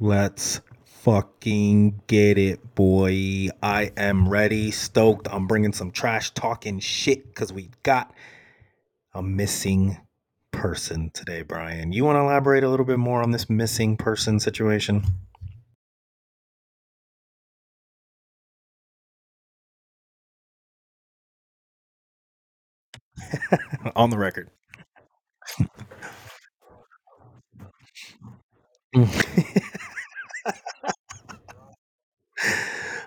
Let's fucking get it, boy. I am ready, stoked. I'm bringing some trash talking shit because we got a missing person today, Brian. You want to elaborate a little bit more on this missing person situation? on the record.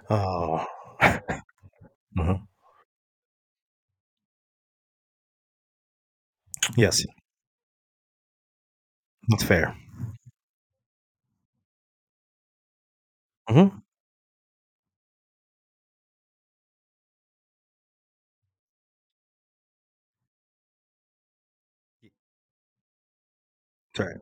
oh. uh-huh. Yes. That's fair. Mm-hmm. That's right.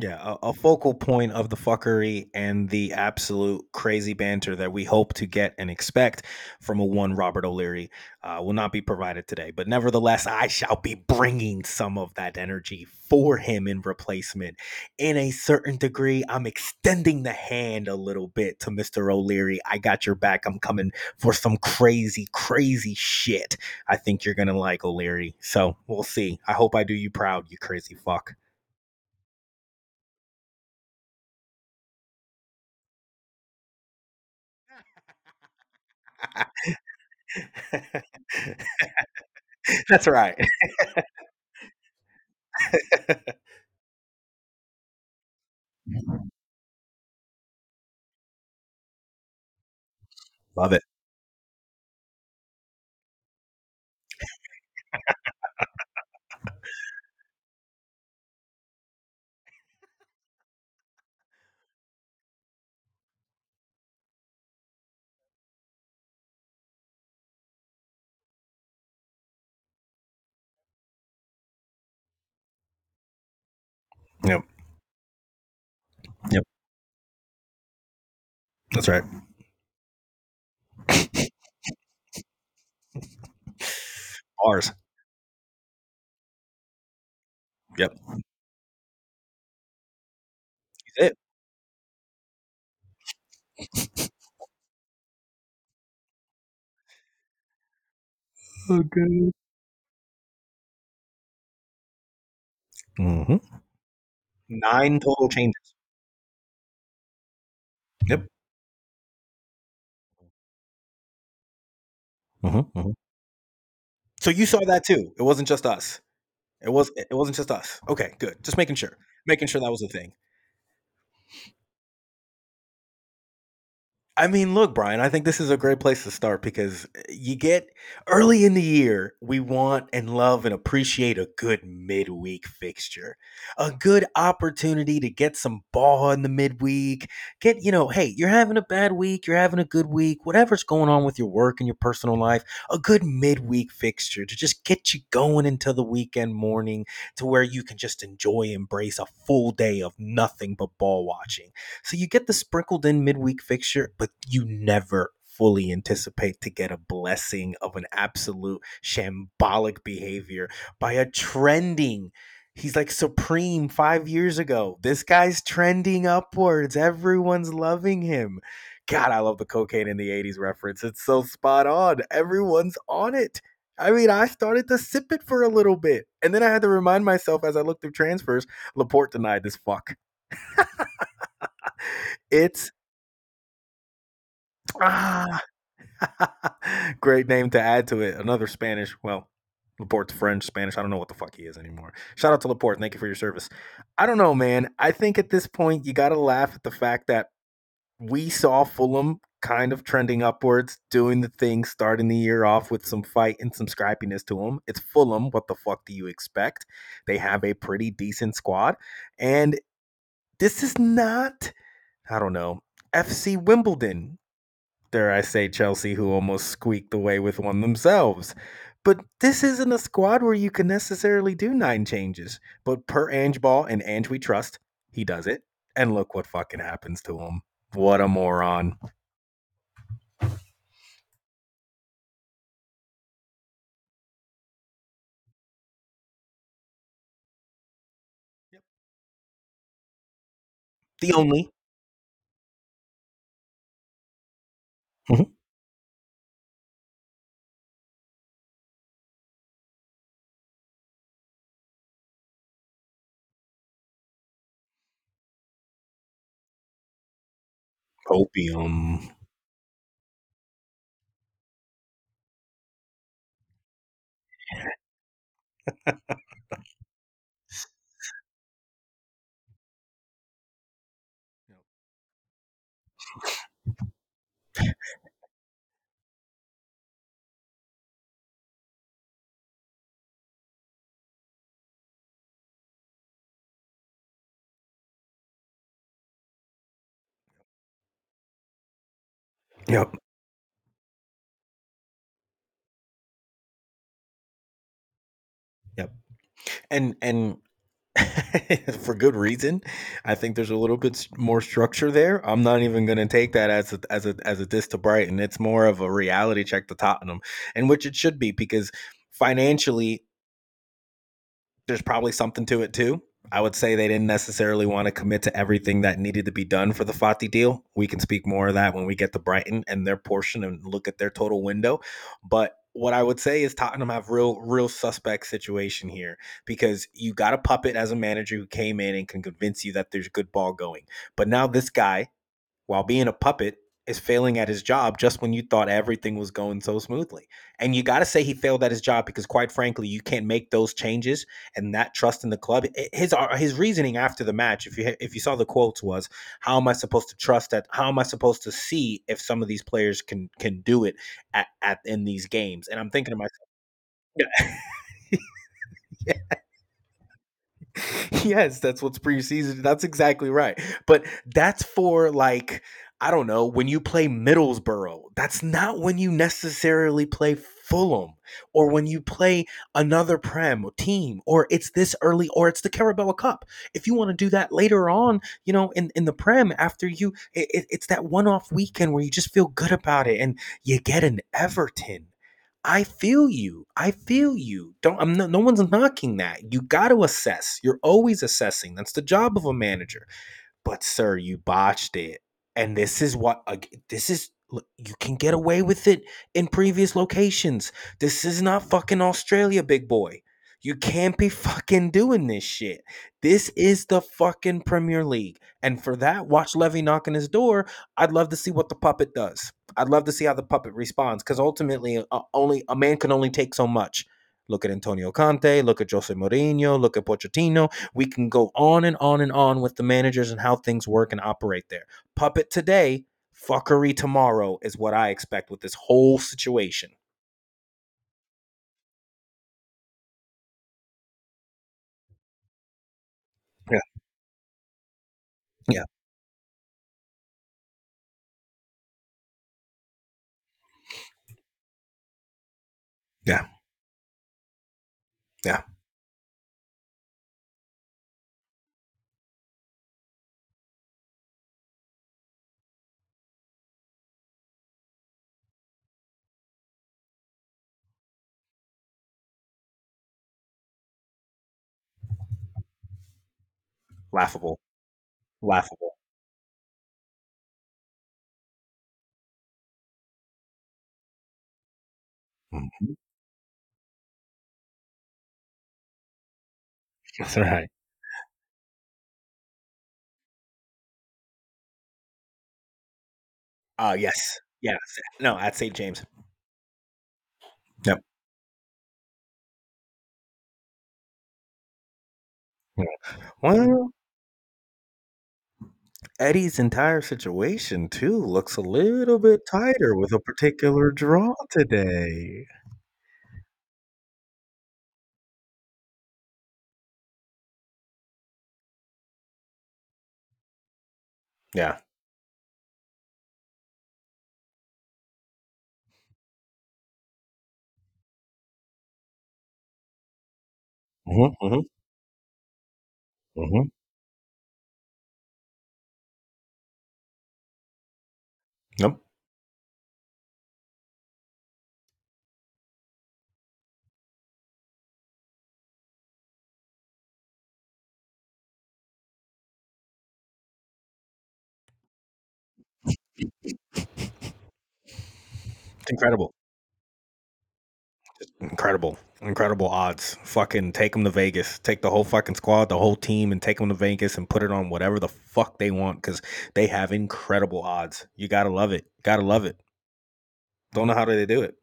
Yeah, a, a focal point of the fuckery and the absolute crazy banter that we hope to get and expect from a one Robert O'Leary uh, will not be provided today. But nevertheless, I shall be bringing some of that energy for him in replacement. In a certain degree, I'm extending the hand a little bit to Mr. O'Leary. I got your back. I'm coming for some crazy, crazy shit. I think you're going to like O'Leary. So we'll see. I hope I do you proud, you crazy fuck. That's right. Love it. Yep. Yep. That's right. Bars. Yep. He's it. Okay. Mm-hmm. Nine total changes. Yep. Mm-hmm. Mm-hmm. So you saw that too. It wasn't just us. It was. It wasn't just us. Okay. Good. Just making sure. Making sure that was a thing. I mean, look, Brian, I think this is a great place to start because eh, you get early in the year, we want and love and appreciate a good midweek fixture, a good opportunity to get some ball in the midweek. Get, you know, hey, you're having a bad week, you're having a good week, whatever's going on with your work and your personal life, a good midweek fixture to just get you going into the weekend morning to where you can just enjoy, embrace a full day of nothing but ball watching. So you get the sprinkled in midweek fixture, but you never fully anticipate to get a blessing of an absolute shambolic behavior by a trending He's like supreme five years ago. This guy's trending upwards. Everyone's loving him. God, I love the cocaine in the 80s reference. It's so spot on. Everyone's on it. I mean, I started to sip it for a little bit. And then I had to remind myself as I looked through transfers, Laporte denied this fuck. it's ah, great name to add to it. Another Spanish, well, Laporte's French, Spanish. I don't know what the fuck he is anymore. Shout out to Laporte. Thank you for your service. I don't know, man. I think at this point, you got to laugh at the fact that we saw Fulham kind of trending upwards, doing the thing, starting the year off with some fight and some scrappiness to them. It's Fulham. What the fuck do you expect? They have a pretty decent squad. And this is not, I don't know, FC Wimbledon. Dare I say Chelsea, who almost squeaked away with one themselves. But this isn't a squad where you can necessarily do nine changes. But per Ange Ball and Ange we trust, he does it. And look what fucking happens to him. What a moron. The only. Mhm. Opium. Yep. Yep. And and for good reason. I think there's a little bit more structure there. I'm not even going to take that as a as a as a diss to Brighton. It's more of a reality check to Tottenham, and which it should be because financially there's probably something to it too. I would say they didn't necessarily want to commit to everything that needed to be done for the Fati deal. We can speak more of that when we get to Brighton and their portion and look at their total window. But what I would say is Tottenham have real, real suspect situation here because you got a puppet as a manager who came in and can convince you that there's good ball going. But now this guy while being a puppet is failing at his job just when you thought everything was going so smoothly. And you got to say he failed at his job because quite frankly, you can't make those changes and that trust in the club. His uh, his reasoning after the match, if you if you saw the quotes was, how am I supposed to trust that how am I supposed to see if some of these players can can do it at, at in these games? And I'm thinking to myself, yeah. yes, that's what's preseason. That's exactly right. But that's for like I don't know when you play Middlesbrough. That's not when you necessarily play Fulham or when you play another Prem team or it's this early or it's the Carabao Cup. If you want to do that later on, you know, in, in the Prem after you, it, it's that one off weekend where you just feel good about it and you get an Everton I feel you. I feel you. Don't I'm no, no one's knocking that. You got to assess. You're always assessing. That's the job of a manager. But sir, you botched it. And this is what this is you can get away with it in previous locations. This is not fucking Australia, big boy. You can't be fucking doing this shit. This is the fucking Premier League. And for that, watch Levy knock on his door. I'd love to see what the puppet does. I'd love to see how the puppet responds because ultimately, uh, only a man can only take so much. Look at Antonio Conte, look at Jose Mourinho, look at Pochettino. We can go on and on and on with the managers and how things work and operate there. Puppet today, fuckery tomorrow is what I expect with this whole situation. Yeah. Yeah. Laughable. Laughable. Mhm. That's right. Uh yes. Yes. No, at St. James. Yep. Well, Eddie's entire situation too looks a little bit tighter with a particular draw today. Yeah. Mhm, mhm, mhm. Yep. Incredible. Incredible. Incredible odds. Fucking take them to Vegas. Take the whole fucking squad, the whole team, and take them to Vegas and put it on whatever the fuck they want because they have incredible odds. You gotta love it. Gotta love it. Don't know how they do it.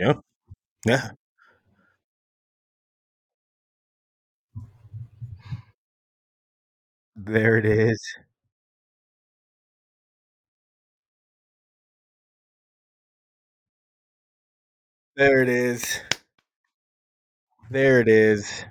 Yeah. Yeah. There it is. There it is. There it is.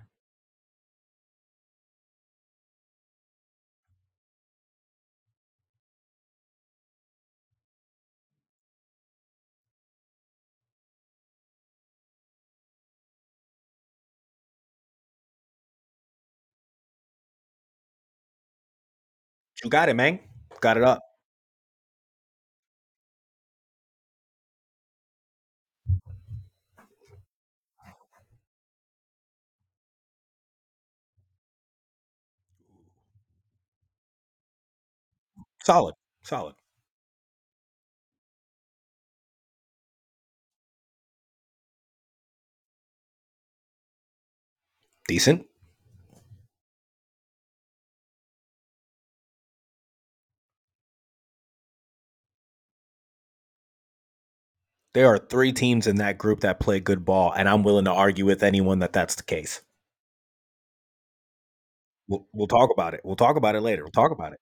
You got it, man. Got it up. Solid. Solid. Decent. There are three teams in that group that play good ball, and I'm willing to argue with anyone that that's the case. We'll, we'll talk about it. We'll talk about it later. We'll talk about it.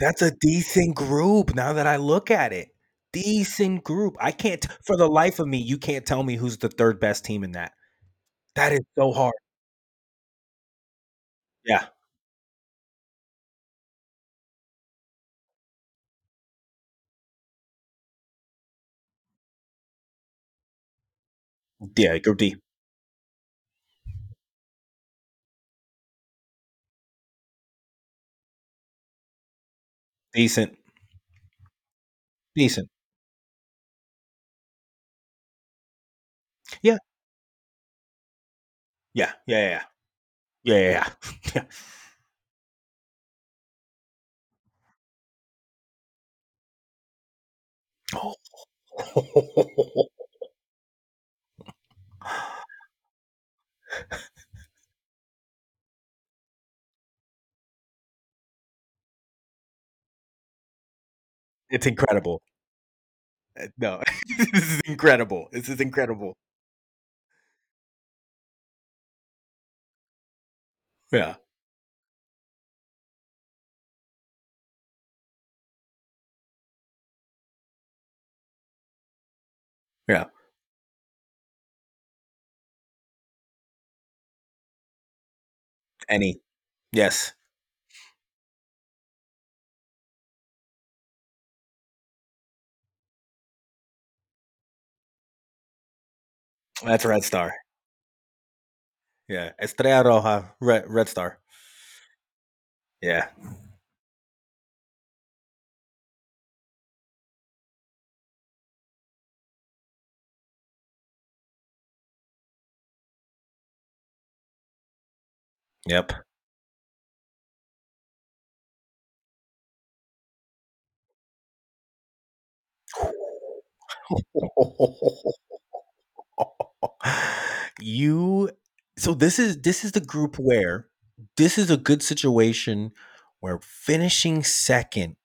That's a decent group now that I look at it. Decent group. I can't, for the life of me, you can't tell me who's the third best team in that. That is so hard. Yeah. Yeah. D. Decent. Decent. Yeah. Yeah. Yeah. Yeah. Yeah. Yeah. yeah. It's incredible. Uh, No, this is incredible. This is incredible. Yeah. Yeah. Any. Yes. That's Red Star. Yeah. Estrella Roja. Red, Red Star. Yeah. Yep. you so this is this is the group where this is a good situation where finishing second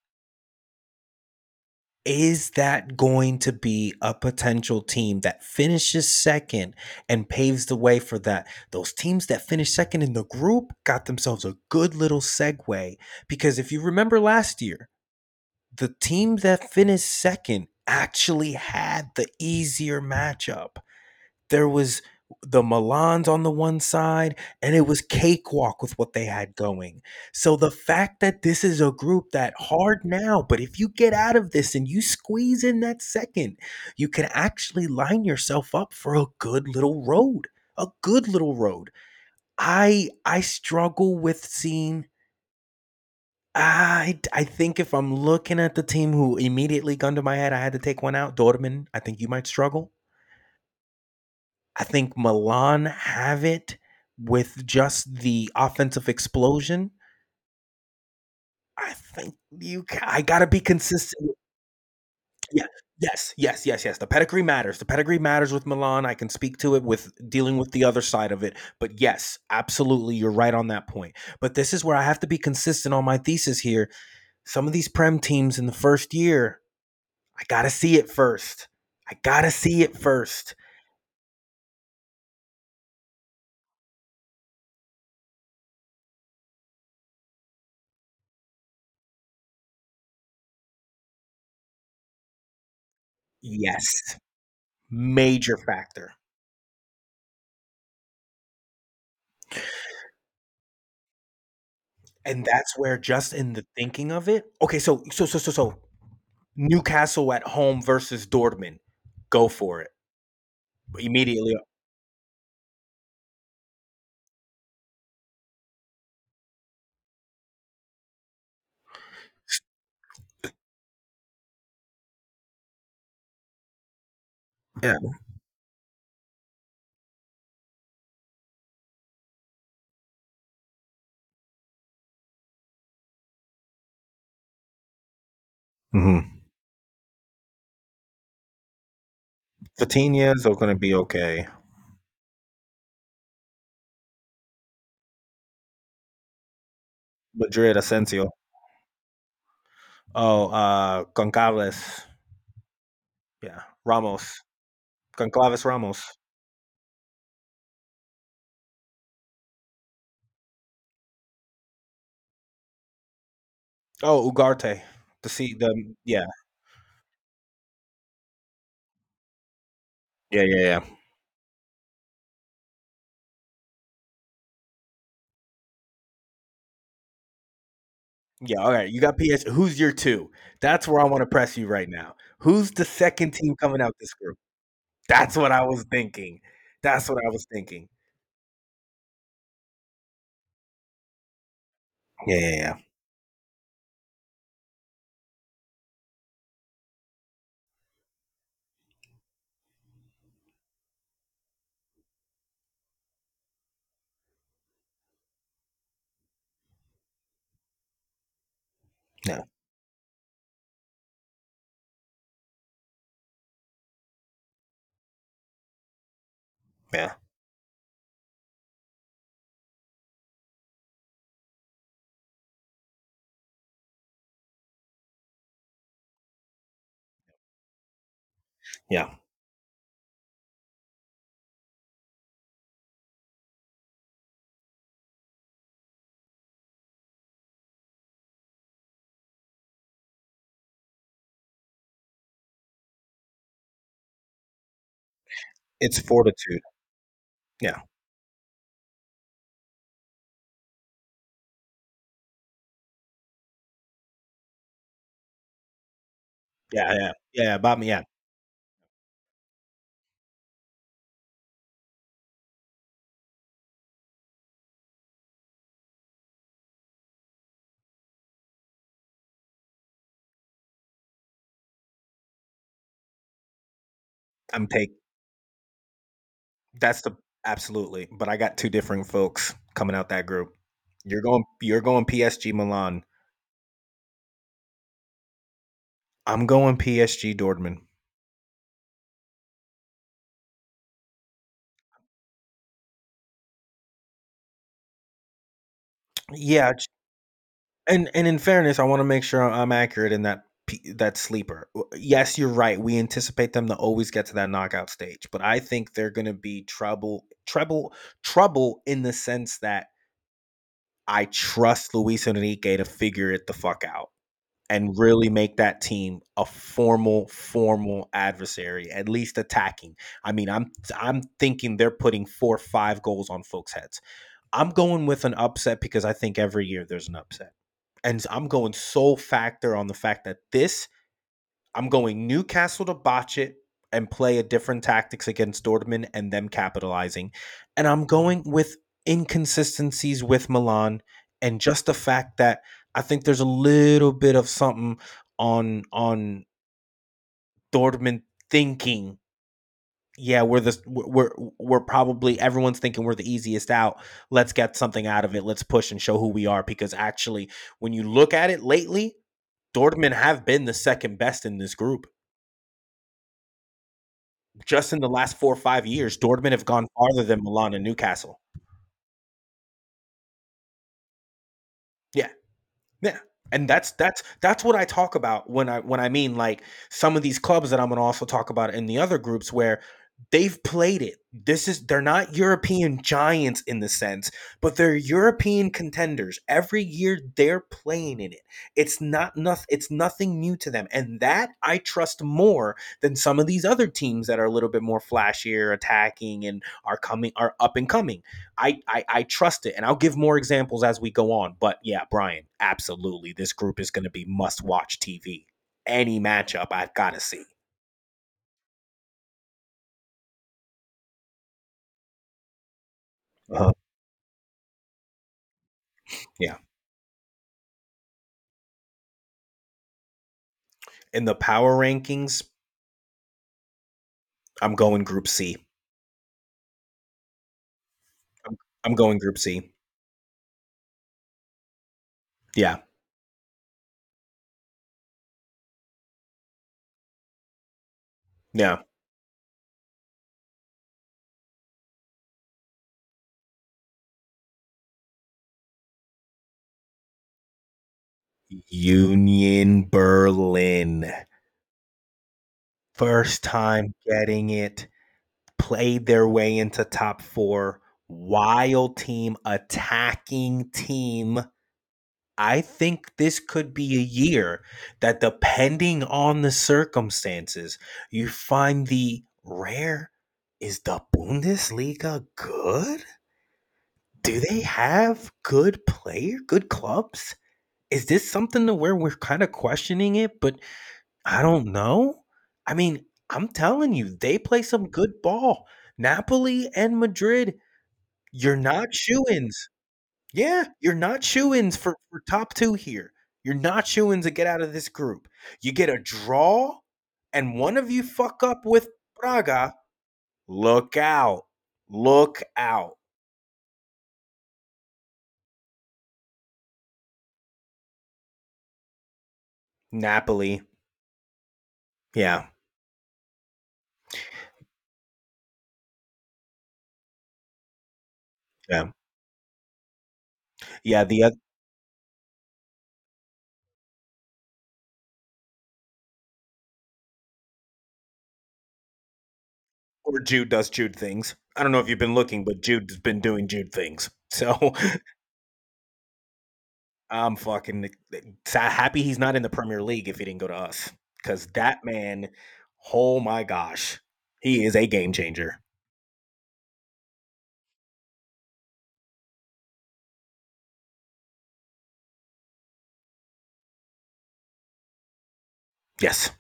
is that going to be a potential team that finishes second and paves the way for that? Those teams that finish second in the group got themselves a good little segue because if you remember last year the team that finished second actually had the easier matchup. There was the Milans on the one side, and it was cakewalk with what they had going. So the fact that this is a group that hard now, but if you get out of this and you squeeze in that second, you can actually line yourself up for a good little road. A good little road. I I struggle with seeing I I think if I'm looking at the team who immediately gun to my head, I had to take one out. Dortmund, I think you might struggle. I think Milan have it with just the offensive explosion. I think you. I gotta be consistent. Yeah. Yes. Yes. Yes. Yes. The pedigree matters. The pedigree matters with Milan. I can speak to it with dealing with the other side of it. But yes, absolutely, you're right on that point. But this is where I have to be consistent on my thesis here. Some of these prem teams in the first year, I gotta see it first. I gotta see it first. Yes. Major factor. And that's where just in the thinking of it okay, so so so so so Newcastle at home versus Dortmund. Go for it. Immediately. Yeah. Mhm. Vitinhas are gonna be okay. Madrid, Asensio. Oh, uh, Goncalves. Yeah. Ramos. Goncalves Ramos. Oh, Ugarte. To see them. Mm, yeah. Yeah, yeah, yeah. Yeah, all right. You got PS. Who's your two? That's where I want to press you right now. Who's the second team coming out this group? That's what I was thinking. That's what I was thinking. Yeah, yeah, yeah. Yeah, yeah, It's fortitude. Yeah, yeah, yeah, uh, yeah. About me, yeah. I'm take. That's the absolutely. But I got two different folks coming out that group. You're going. You're going PSG Milan. I'm going PSG Dortmund. Yeah, and and in fairness, I want to make sure I'm accurate in that that sleeper. Yes, you're right. We anticipate them to always get to that knockout stage, but I think they're going to be trouble, trouble, trouble in the sense that I trust Luis Enrique to figure it the fuck out. and really make that team a formal formal adversary, at least attacking. I mean, I'm I'm thinking they're putting 4 or 5 goals on folks' heads. I'm going with an upset because I think every year there's an upset. And I'm going sole factor on the fact that this I'm going Newcastle to botch it and play a different tactics against Dortmund and them capitalizing. And I'm going with inconsistencies with Milan and just the fact that I think there's a little bit of something on on Dortmund thinking yeah, we're the we're we're probably everyone's thinking we're the easiest out. Let's get something out of it. Let's push and show who we are because actually when you look at it lately, Dortmund have been the second best in this group. Just in the last 4 or 5 years, Dortmund have gone farther than Milan and Newcastle. Yeah. Yeah. And that's that's that's what I talk about when I when I mean like some of these clubs that I'm going to also talk about in the other groups where they've played it. This is they're not European giants in the sense, but they're European contenders. Every year they're playing in it. It's not nothing it's nothing new to them. And that I trust more than some of these other teams that are a little bit more flashier, attacking and are coming are up and coming. I I, I trust it. And I'll give more examples as we go on. But yeah, Brian, absolutely. This group is gonna be must watch TV. Any matchup I've gotta see. Uh-huh. Yeah. In the power rankings, I'm going Group C. I'm I'm going Group C. Yeah. Yeah. Union Berlin. First time getting it, played their way into top 4. Wild team, attacking team. I think this could be a year that, depending on the circumstances, you find the rare is the Bundesliga good? Do they have good player, good clubs? Is this something to where we're kind of questioning it, but I don't know? I mean, I'm telling you, they play some good ball. Napoli and Madrid, you're not shoo-ins. Yeah, you're not shoo-ins for, for top two here. You're not shoo-ins to get out of this group. You get a draw, and one of you fuck up with Braga. Look out. Look out. Napoli. Yeah. Yeah. Yeah, the oth Or Jude does Jude things. I don't know if you've been looking, but Jude's been doing Jude things. So I'm fucking happy he's not in the Premier League if he didn't go to us. Because that man, oh my gosh, he is a game changer. Yes.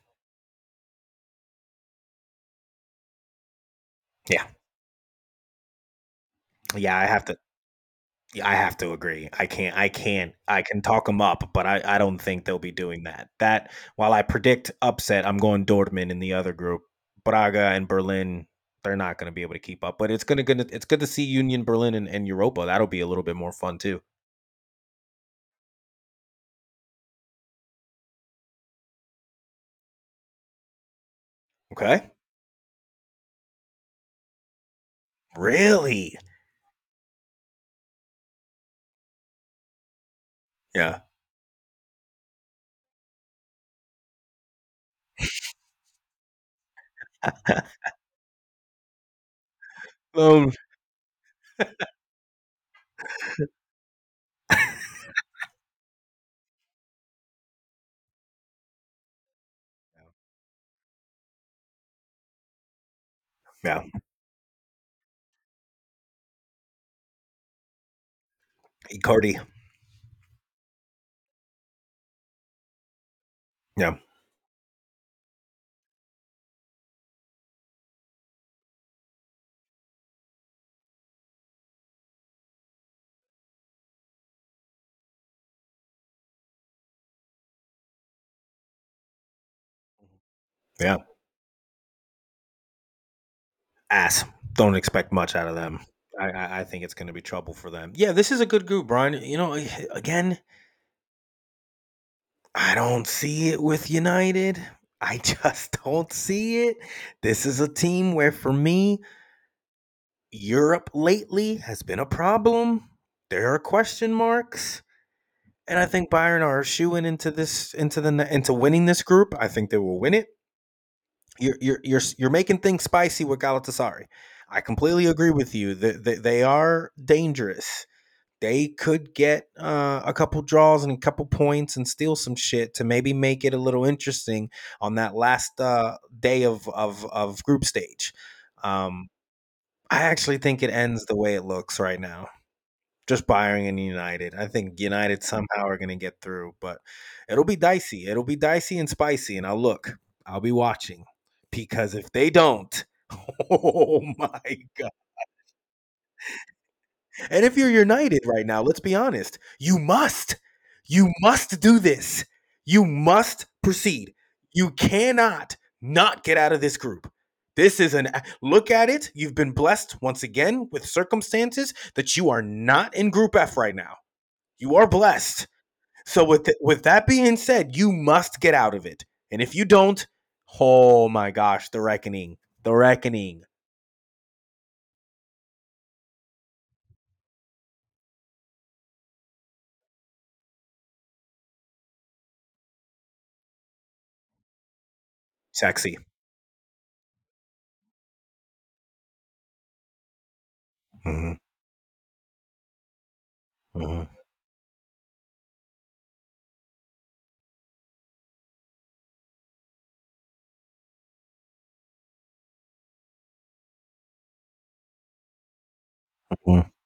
Yeah. Yeah, I have to I have to agree. I can't I can't I can talk them up, but I I don't think they'll be doing that. That while I predict upset, I'm going Dortmund in the other group. Braga and Berlin, they're not gonna be able to keep up, but it's gonna gonna it's good to see Union Berlin and, in Europa. That'll be a little bit more fun too. Okay. Really? Yeah. Um. Yeah. Icardi. Yeah. Yeah. Ass. Don't expect much out of them. I, I, think it's going to be trouble for them. Yeah, this is a good group, Brian. You know, eh, again, I don't see it with United. I just don't see it. This is a team where, for me, Europe lately has been a problem. There are question marks. And I think Bayern are shooing into this into the into winning this group. I think they will win it. You're you're you're you're making things spicy with Galatasaray. I completely agree with you that they, they are dangerous. They could get uh, a couple draws and a couple points and steal some shit to maybe make it a little interesting on that last uh, day of, of of group stage. Um, I actually think it ends the way it looks right now just Bayern and United. I think United somehow are going to get through, but it'll be dicey. It'll be dicey and spicy. And I'll look, I'll be watching because if they don't, oh my God. And if you're United right now, let's be honest, you must, you must do this. You must proceed. You cannot not get out of this group. This is an look at it. You've been blessed once again with circumstances that you are not in Group F right now. You are blessed. So with th- with that being said, you must get out of it. And if you don't, oh my gosh, the reckoning, the reckoning. Sexy. hmm hmm hmm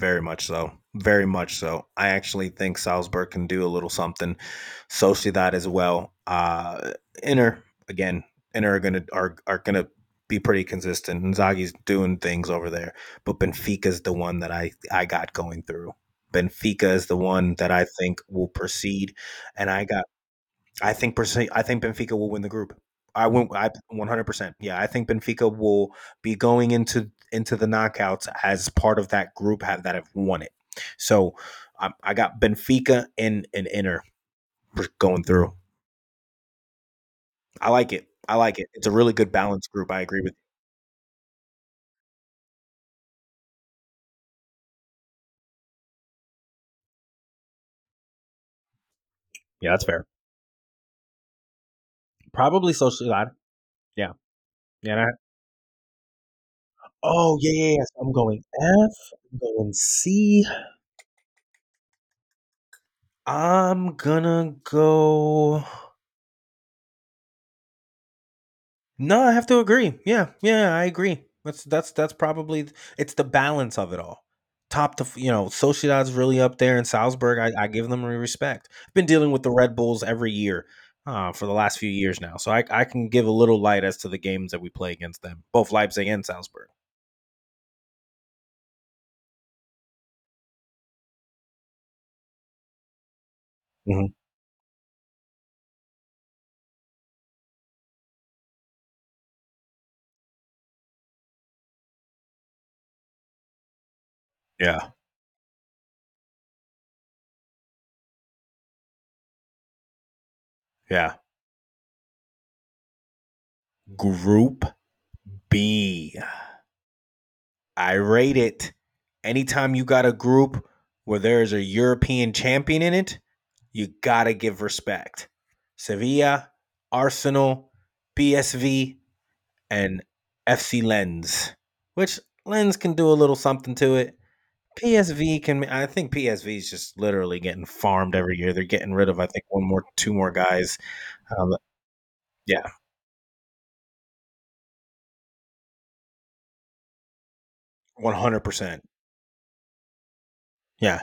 Very much so. Very much so. I actually think Salzburg can do a little something. Sociedad as well. Uh Inter again. Inter are gonna are are gonna be pretty consistent. Inzaghi's doing things over there, but Benfica's the one that I I got going through. Benfica is the one that I think will proceed, and I got I think I think Benfica will win the group. I won't. I one hundred percent. Yeah, I think Benfica will be going into into the knockouts as part of that group have that have won it. So I, I got Benfica and and Inter going through. I like it. I like it. It's a really good balanced group. I agree with you. Yeah, that's fair. Probably Sociedad. Yeah. Yeah. Oh yeah, yeah, yeah. So I'm going F. I'm going C. I'm gonna go. No, I have to agree. Yeah, yeah, I agree. That's that's that's probably it's the balance of it all. Top to you know, Sociedad's really up there, and Salzburg, I, I give them respect. I've been dealing with the Red Bulls every year uh, for the last few years now, so I, I can give a little light as to the games that we play against them, both Leipzig and Salzburg. Hmm Yeah, yeah. Group B. I rate it. Anytime you got a group where there's a European champion in it, you gotta give respect. Sevilla, Arsenal, PSV, and FC Lens, which Lens can do a little something to it. PSV can. I think PSV is just literally getting farmed every year. They're getting rid of, I think, one more, two more guys. Um, yeah, one hundred percent. Yeah,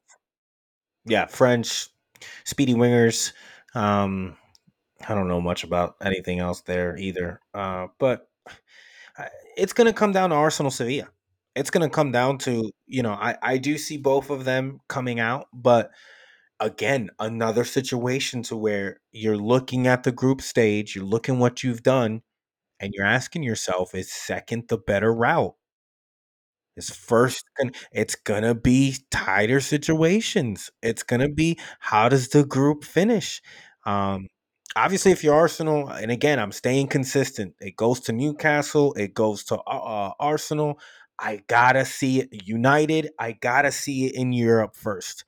yeah. French, speedy wingers. Um, I don't know much about anything else there either. Uh, but it's going to come down to Arsenal Sevilla. It's going to come down to, you know, I, I do see both of them coming out, but again, another situation to where you're looking at the group stage, you're looking what you've done, and you're asking yourself, is second the better route? First it's gonna be tighter situations. It's gonna be how does the group finish? Um, obviously, if you're Arsenal, and again, I'm staying consistent. It goes to Newcastle. It goes to uh, uh, Arsenal. I gotta see it United. I gotta see it in Europe first.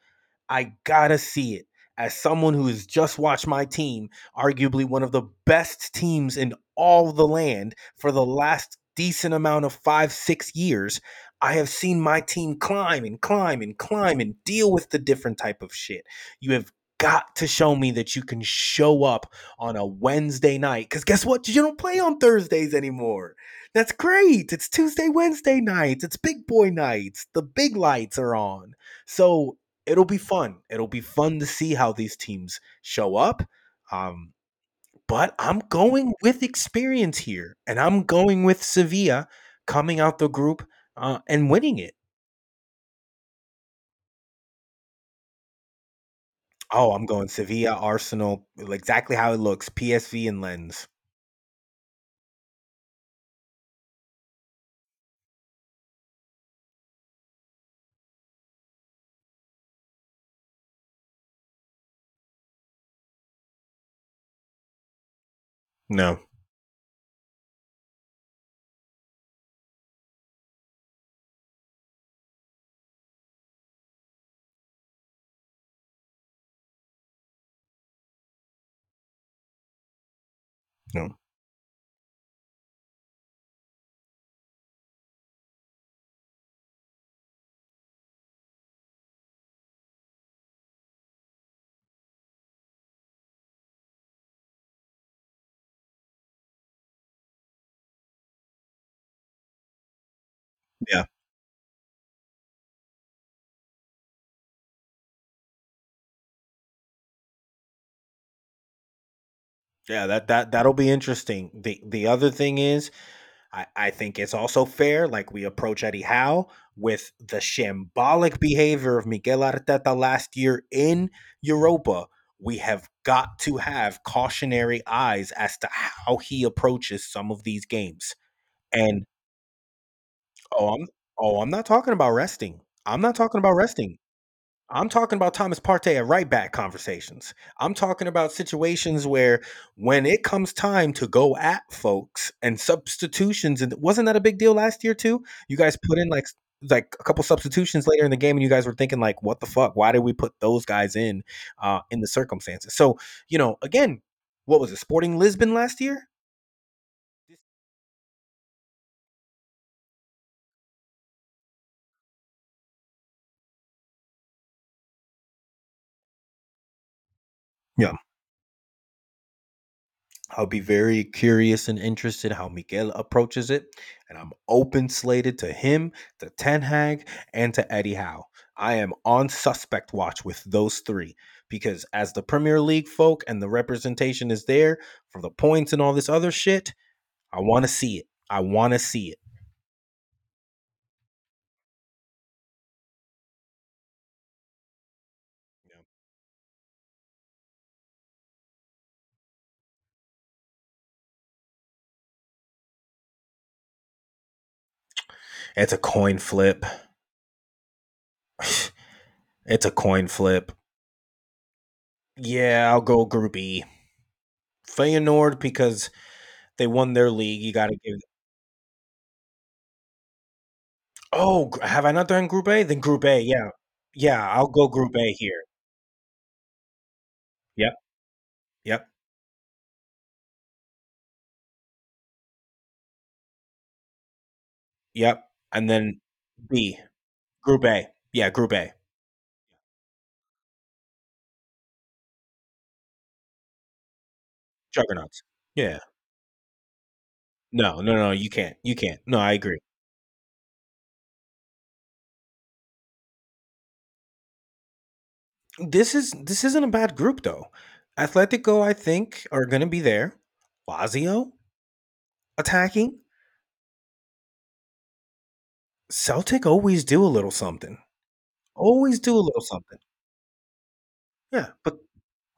I gotta see it. As someone who has just watched my team, arguably one of the best teams in all the land for the last decent amount of five, six years, I have seen my team climb and climb and climb and deal with the different type of shit. You have got to show me that you can show up on a Wednesday night. Because guess what? You don't play on Thursdays anymore. That's great. It's Tuesday, Wednesday nights. It's big boy nights. The big lights are on. So it'll be fun. It'll be fun to see how these teams show up. Um, but I'm going with experience here, and I'm going with Sevilla coming out the group uh, and winning it. Oh, I'm going Sevilla, Arsenal, exactly how it looks. PSV and Lens. No. Yeah. Yeah, that that that'll be interesting. The the other thing is I, I think it's also fair, like we approach Eddie Howe with the shambolic behavior of Miguel Arteta last year in Europa. We have got to have cautionary eyes as to how he approaches some of these games. And oh, I'm oh, I'm not talking about resting. I'm not talking about resting. I'm talking about Thomas Partey at right back conversations. I'm talking about situations where when it comes time to go at folks and substitutions, and wasn't that a big deal last year too? You guys put in like like a couple substitutions later in the game, and you guys were thinking like, "What the fuck? Why did we put those guys in uh, in the circumstances?" So you know, again, what was it? Sporting Lisbon last year? Yeah. I'll be very curious and interested how Miguel approaches it, and I'm open slated to him, to Ten Hag, and to Eddie Howe. I am on suspect watch with those three because as the Premier League folk and the representation is there for the points and all this other shit, I want to see it. I want to see it. It's a coin flip. It's a coin flip. Yeah, I'll go Group E. Feyenoord because they won their league. You got to give. Them Oh, have I not done Group A? Then Group A, yeah, yeah. I'll go Group A here. Yep, yep, yep. And then B, Group A. Yeah, Group A. Juggernauts. Yeah. No, no, no. You can't. You can't. No, I agree. This is this isn't a bad group though. Atletico, I think, are going to be there. Lazio attacking. Celtic always do a little something. Always do a little something. Yeah, but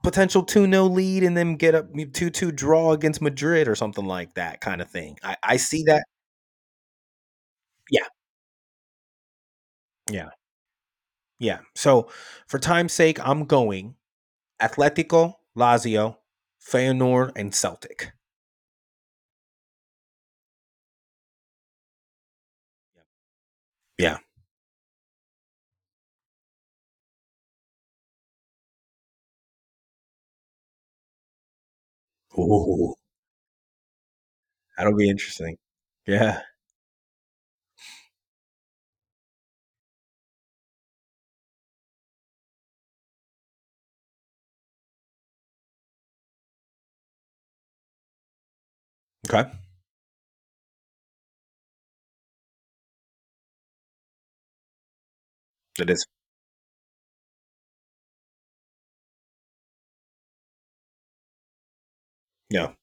potential 2 0 lead and then get a mm, 2 2 draw against Madrid or something like that kind of thing. I, I see that. Yeah, yeah, yeah. So for time's sake, I'm going Atletico, Lazio, Feyenoord, and Celtic. Yeah. Ooh, that'll be interesting. Yeah. Okay. It is. Yeah.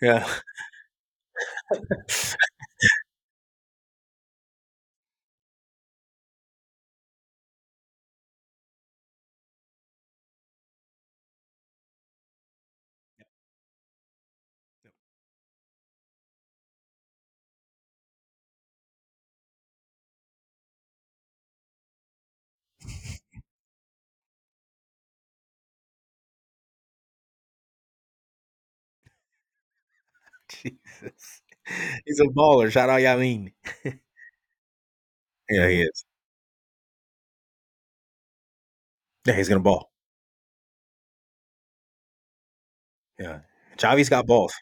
Yeah. Jesus. He's a baller. Shout out Yamin. Yeah, he is. Yeah, he's gonna ball. Yeah. Xavi's got balls.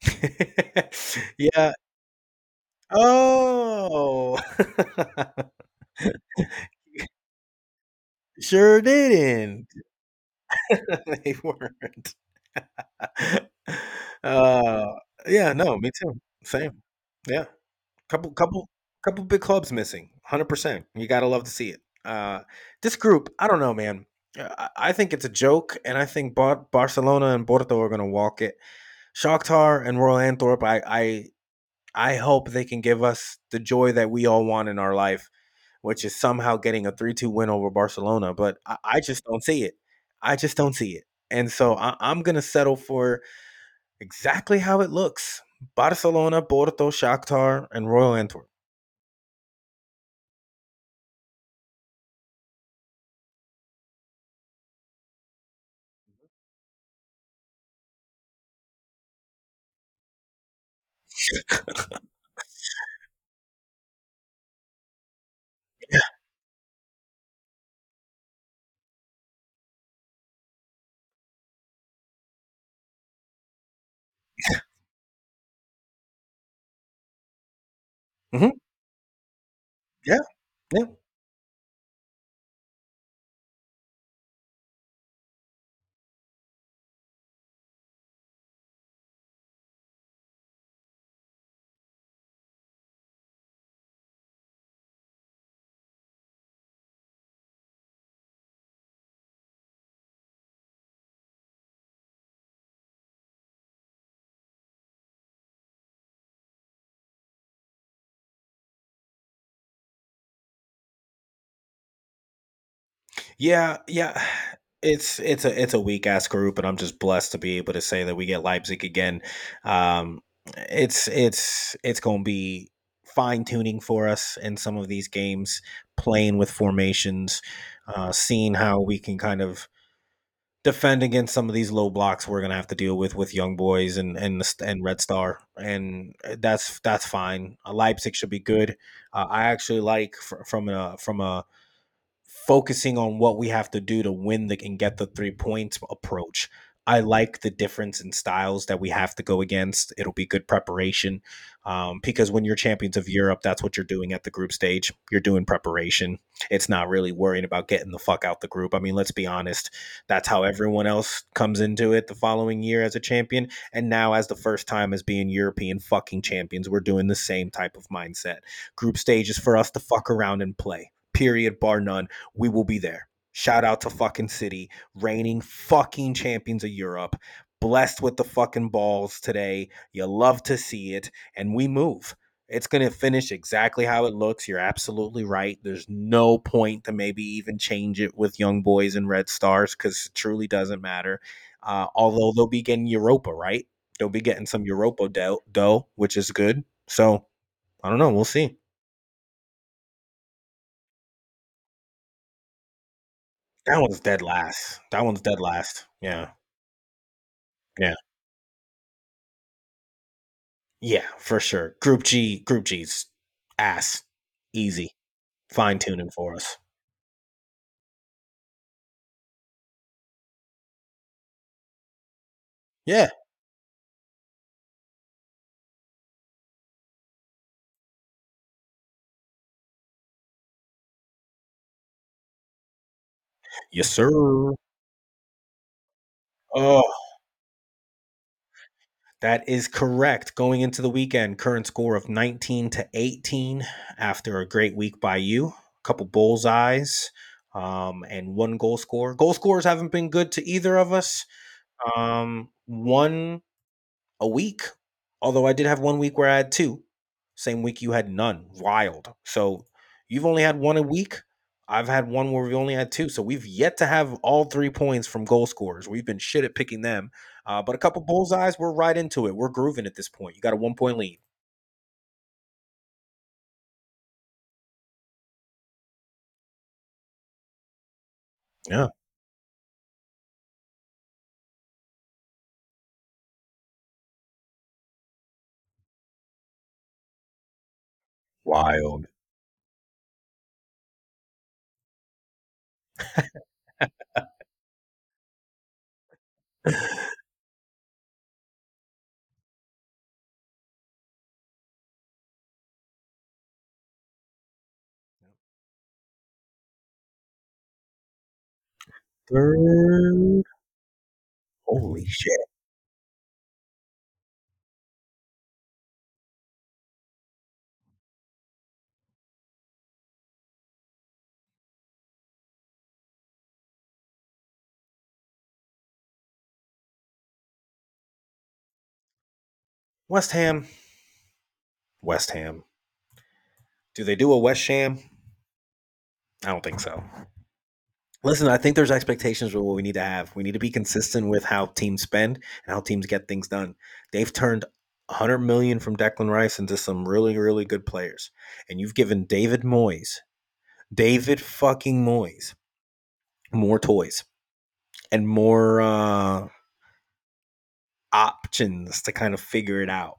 yeah. Oh. sure didn't. they weren't. uh yeah, no, me too. Same. Yeah. Couple couple couple big clubs missing. 100%. You got to love to see it. Uh this group, I don't know, man. I I think it's a joke and I think Bar- Barcelona and Porto are going to walk it. Shakhtar and Royal Antwerp, I I I hope they can give us the joy that we all want in our life, which is somehow getting a 3 2 win over Barcelona. But I, I just don't see it. I just don't see it. And so I, I'm going to settle for exactly how it looks Barcelona, Porto, Shakhtar, and Royal Antwerp. Yeah. Yeah. Mhm. Yeah. Yeah. Yeah, yeah. It's it's a it's a weak ass group, and I'm just blessed to be able to say that we get Leipzig again. Um, it's it's it's going to be fine tuning for us in some of these games, playing with formations, uh, seeing how we can kind of defend against some of these low blocks we're gonna have to deal with with young boys and and and Red Star, and uh, that's that's fine. Uh, Leipzig should be good. Uh, I actually like fr- from a from a focusing on what we have to do to win the and get the three points approach. I like the difference in styles that we have to go against. It'll be good preparation um, because when you're champions of Europe, that's what you're doing at the group stage. You're doing preparation. It's not really worrying about getting the fuck out the group. I mean, let's be honest. That's how everyone else comes into it the following year as a champion. And now, as the first time as being European fucking champions, we're doing the same type of mindset. Group stage is for us to fuck around and play period, bar none. We will be there. Shout out to fucking City, reigning fucking champions of Europe. Blessed with the fucking balls today. You love to see it. And we move. It's going to finish exactly how it looks. You're absolutely right. There's no point to maybe even change it with Young Boys and Red Stars because it truly doesn't matter. Uh, although they'll be getting Europa, right? They'll be getting some Europa dough, dough, which is good. So I don't know. We'll see. That one's dead last. That one's dead last. Yeah. Yeah. Yeah, for sure. Group G Group G's ass. Easy. Fine tuning for us. Yeah. Yes, sir. Oh, that is correct. Going into the weekend, current score of 19 to 18 after a great week by you. A couple bullseyes, um, and one goal score. Goal scores haven't been good to either of us. Um, one a week. Although I did have one week where I had two. Same week you had none. Wild. So you've only had one a week. I've had one where we only had two. So we've yet to have all three points from goal scorers. We've been shit at picking them. Uh, but a couple bullseyes, we're right into it. We're grooving at this point. You got a one point lead. Yeah. Wild. Third. Holy shit. West Ham. West Ham. Do they do a West Ham? I don't think so. Listen, I think there's expectations for what we need to have. We need to be consistent with how teams spend and how teams get things done. They've turned 100 million from Declan Rice into some really, really good players. And you've given David Moyes, David fucking Moyes, more toys and more uh, options to kind of figure it out,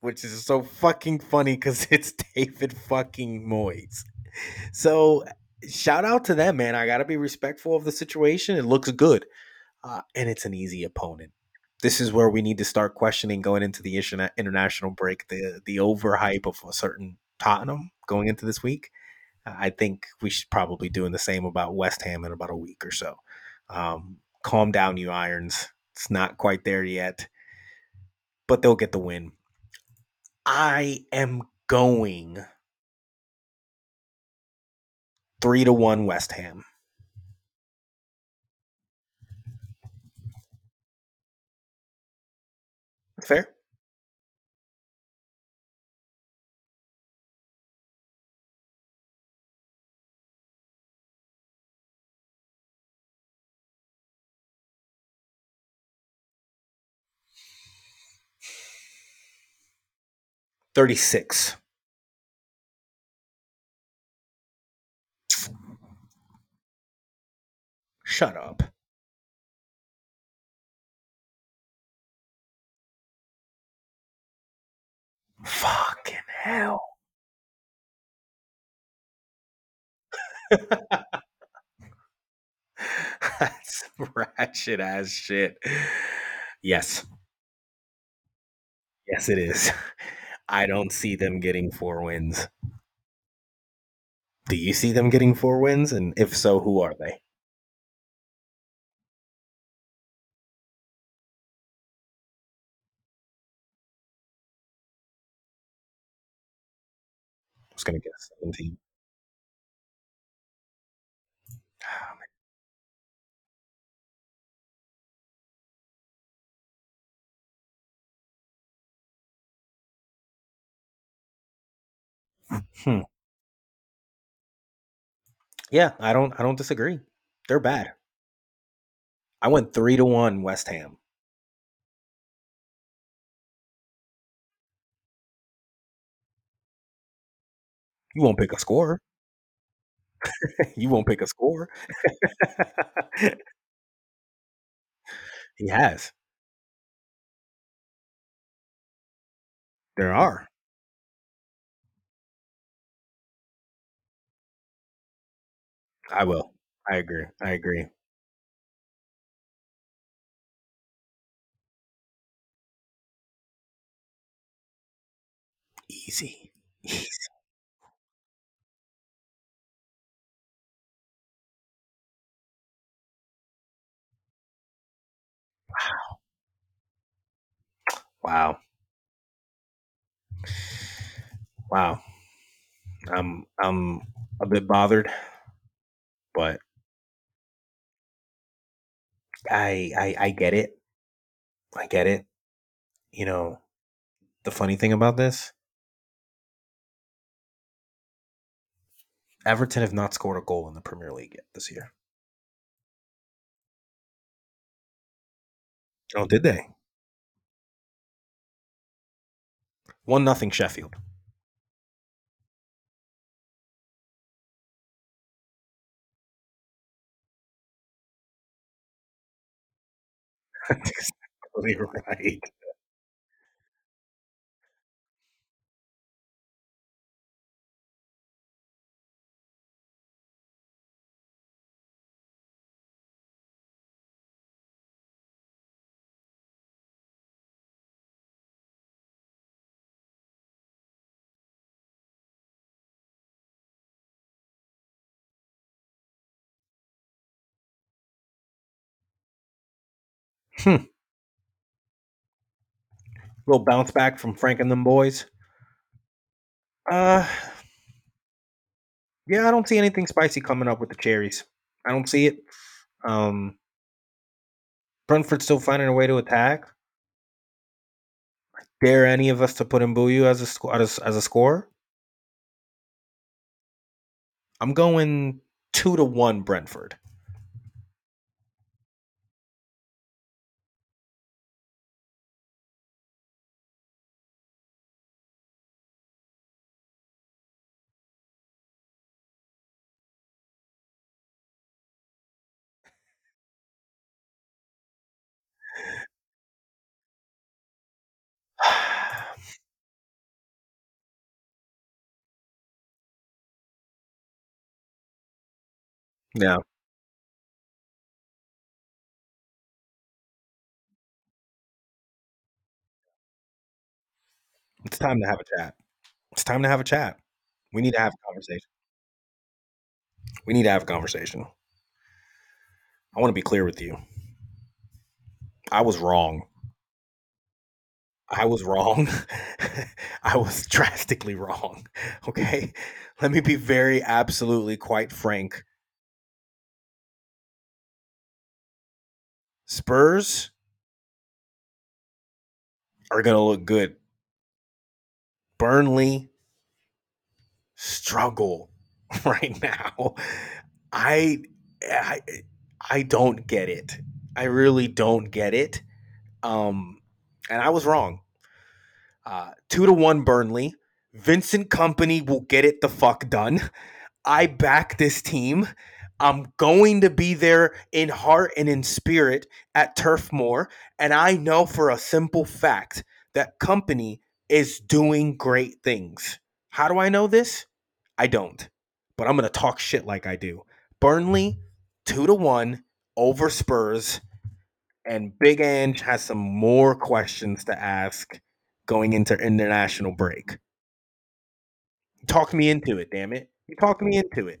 which is so fucking funny because it's David fucking Moyes. So shout out to them, man. I got to be respectful of the situation. It looks good. uh, and it's an easy opponent. This is where we need to start questioning going into the international break the the overhype of a certain Tottenham going into this week. I think we should probably doing the same about West Ham in about a week or so. Um, calm down, you irons. It's not quite there yet, but they'll get the win. I am going three to one West Ham. Fair. Thirty-six. Shut up. Fucking hell. That's ratchet ass shit. Yes. Yes, it is. I don't see them getting four wins. Do you see them getting four wins? And if so, who are they? I was going to guess 17. Hmm. Yeah, I don't I don't disagree. They're bad. I went three to one West Ham. You won't pick a score. you won't pick a score. he has. There are. I will. I agree. I agree. Easy. Easy. Wow. Wow. Wow. I'm I'm a bit bothered, but I I I get it. I get it. You know, the funny thing about this, Everton have not scored a goal in the Premier League yet this year. Oh, did they? One nothing Sheffield. That's exactly right. Hmm. Little bounce back from Frank and them boys. Uh, yeah, I don't see anything spicy coming up with the cherries. I don't see it. Um, Brentford still finding a way to attack. Dare any of us to put in Mbeumo as a sco- as, as a scorer? I'm going two to one Brentford. Yeah, it's time to have a chat. It's time to have a chat. We need to have a conversation. We need to have a conversation. I want to be clear with you. I was wrong. I was wrong. I was drastically wrong. Okay. Let me be very absolutely quite frank. Spurs are going to look good. Burnley struggle right now. I, I I don't get it. I really don't get it. Um and I was wrong. Uh 2 to 1 Burnley. Vincent Kompany will get it the fuck done. I back this team. I'm going to be there in heart and in spirit at Turf Moor. And I know for a simple fact that Kompany is doing great things. How do I know this? I don't. But I'm going to talk shit like I do. Burnley, 2 to 1 over Spurs. And Big Ange has some more questions to ask going into international break. Talk me into it, damn it. You talked me into it.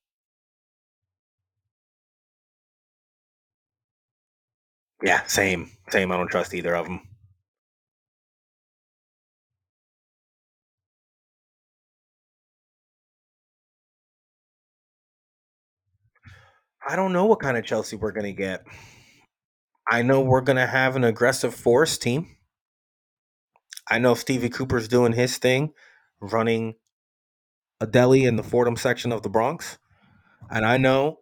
Yeah. Same. Same. I don't trust either of them. I don't know what kind of Chelsea we're going to get. I know we're going to have an aggressive force team. I know Stevie Cooper's doing his thing, running a deli in the Fordham section of the Bronx. And I know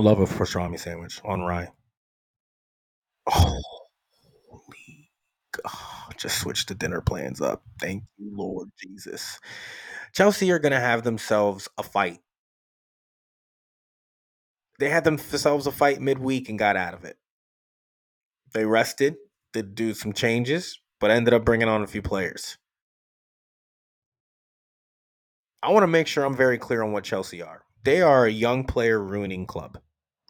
love a pastrami sandwich on rye. Oh, holy God. Just switch the dinner plans up. Thank you, Lord Jesus. Chelsea are going to have themselves a fight. They had themselves a fight midweek and got out of it. They rested, did do some changes, but ended up bringing on a few players. I want to make sure I'm very clear on what Chelsea are. They are a young player ruining club.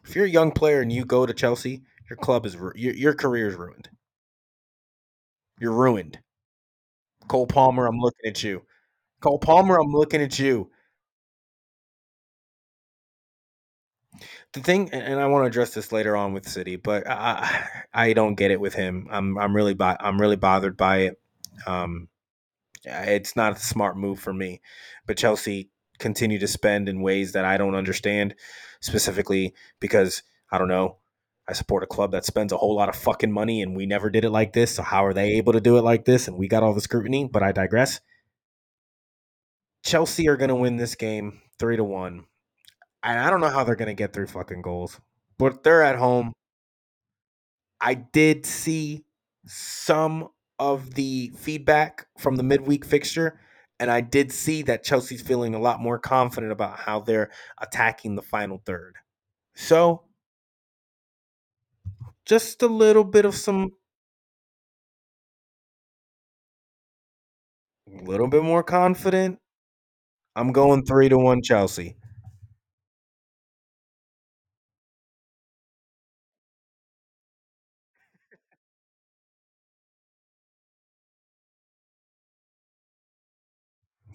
If you're a young player and you go to Chelsea, your club is ru- your, your career is ruined. You're ruined. Cole Palmer, I'm looking at you. Cole Palmer, I'm looking at you. The thing, and I want to address this later on with City, but I, I don't get it with him. I'm, I'm really, bo- I'm really bothered by it. Um, it's not a smart move for me. But Chelsea continue to spend in ways that I don't understand, specifically because I don't know. I support a club that spends a whole lot of fucking money and we never did it like this. So how are they able to do it like this? And we got all the scrutiny, but I digress. Chelsea are going to win this game 3 to 1. And I don't know how they're going to get three fucking goals. But they're at home. I did see some of the feedback from the midweek fixture, and I did see that Chelsea's feeling a lot more confident about how they're attacking the final third. So, just a little bit of some, a little bit more confident. I'm going three to one Chelsea.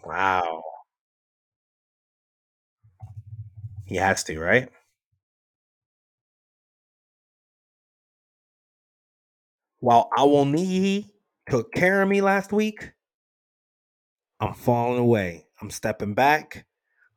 Wow. He has to, right? While Awoniyi took care of me last week, I'm falling away. I'm stepping back.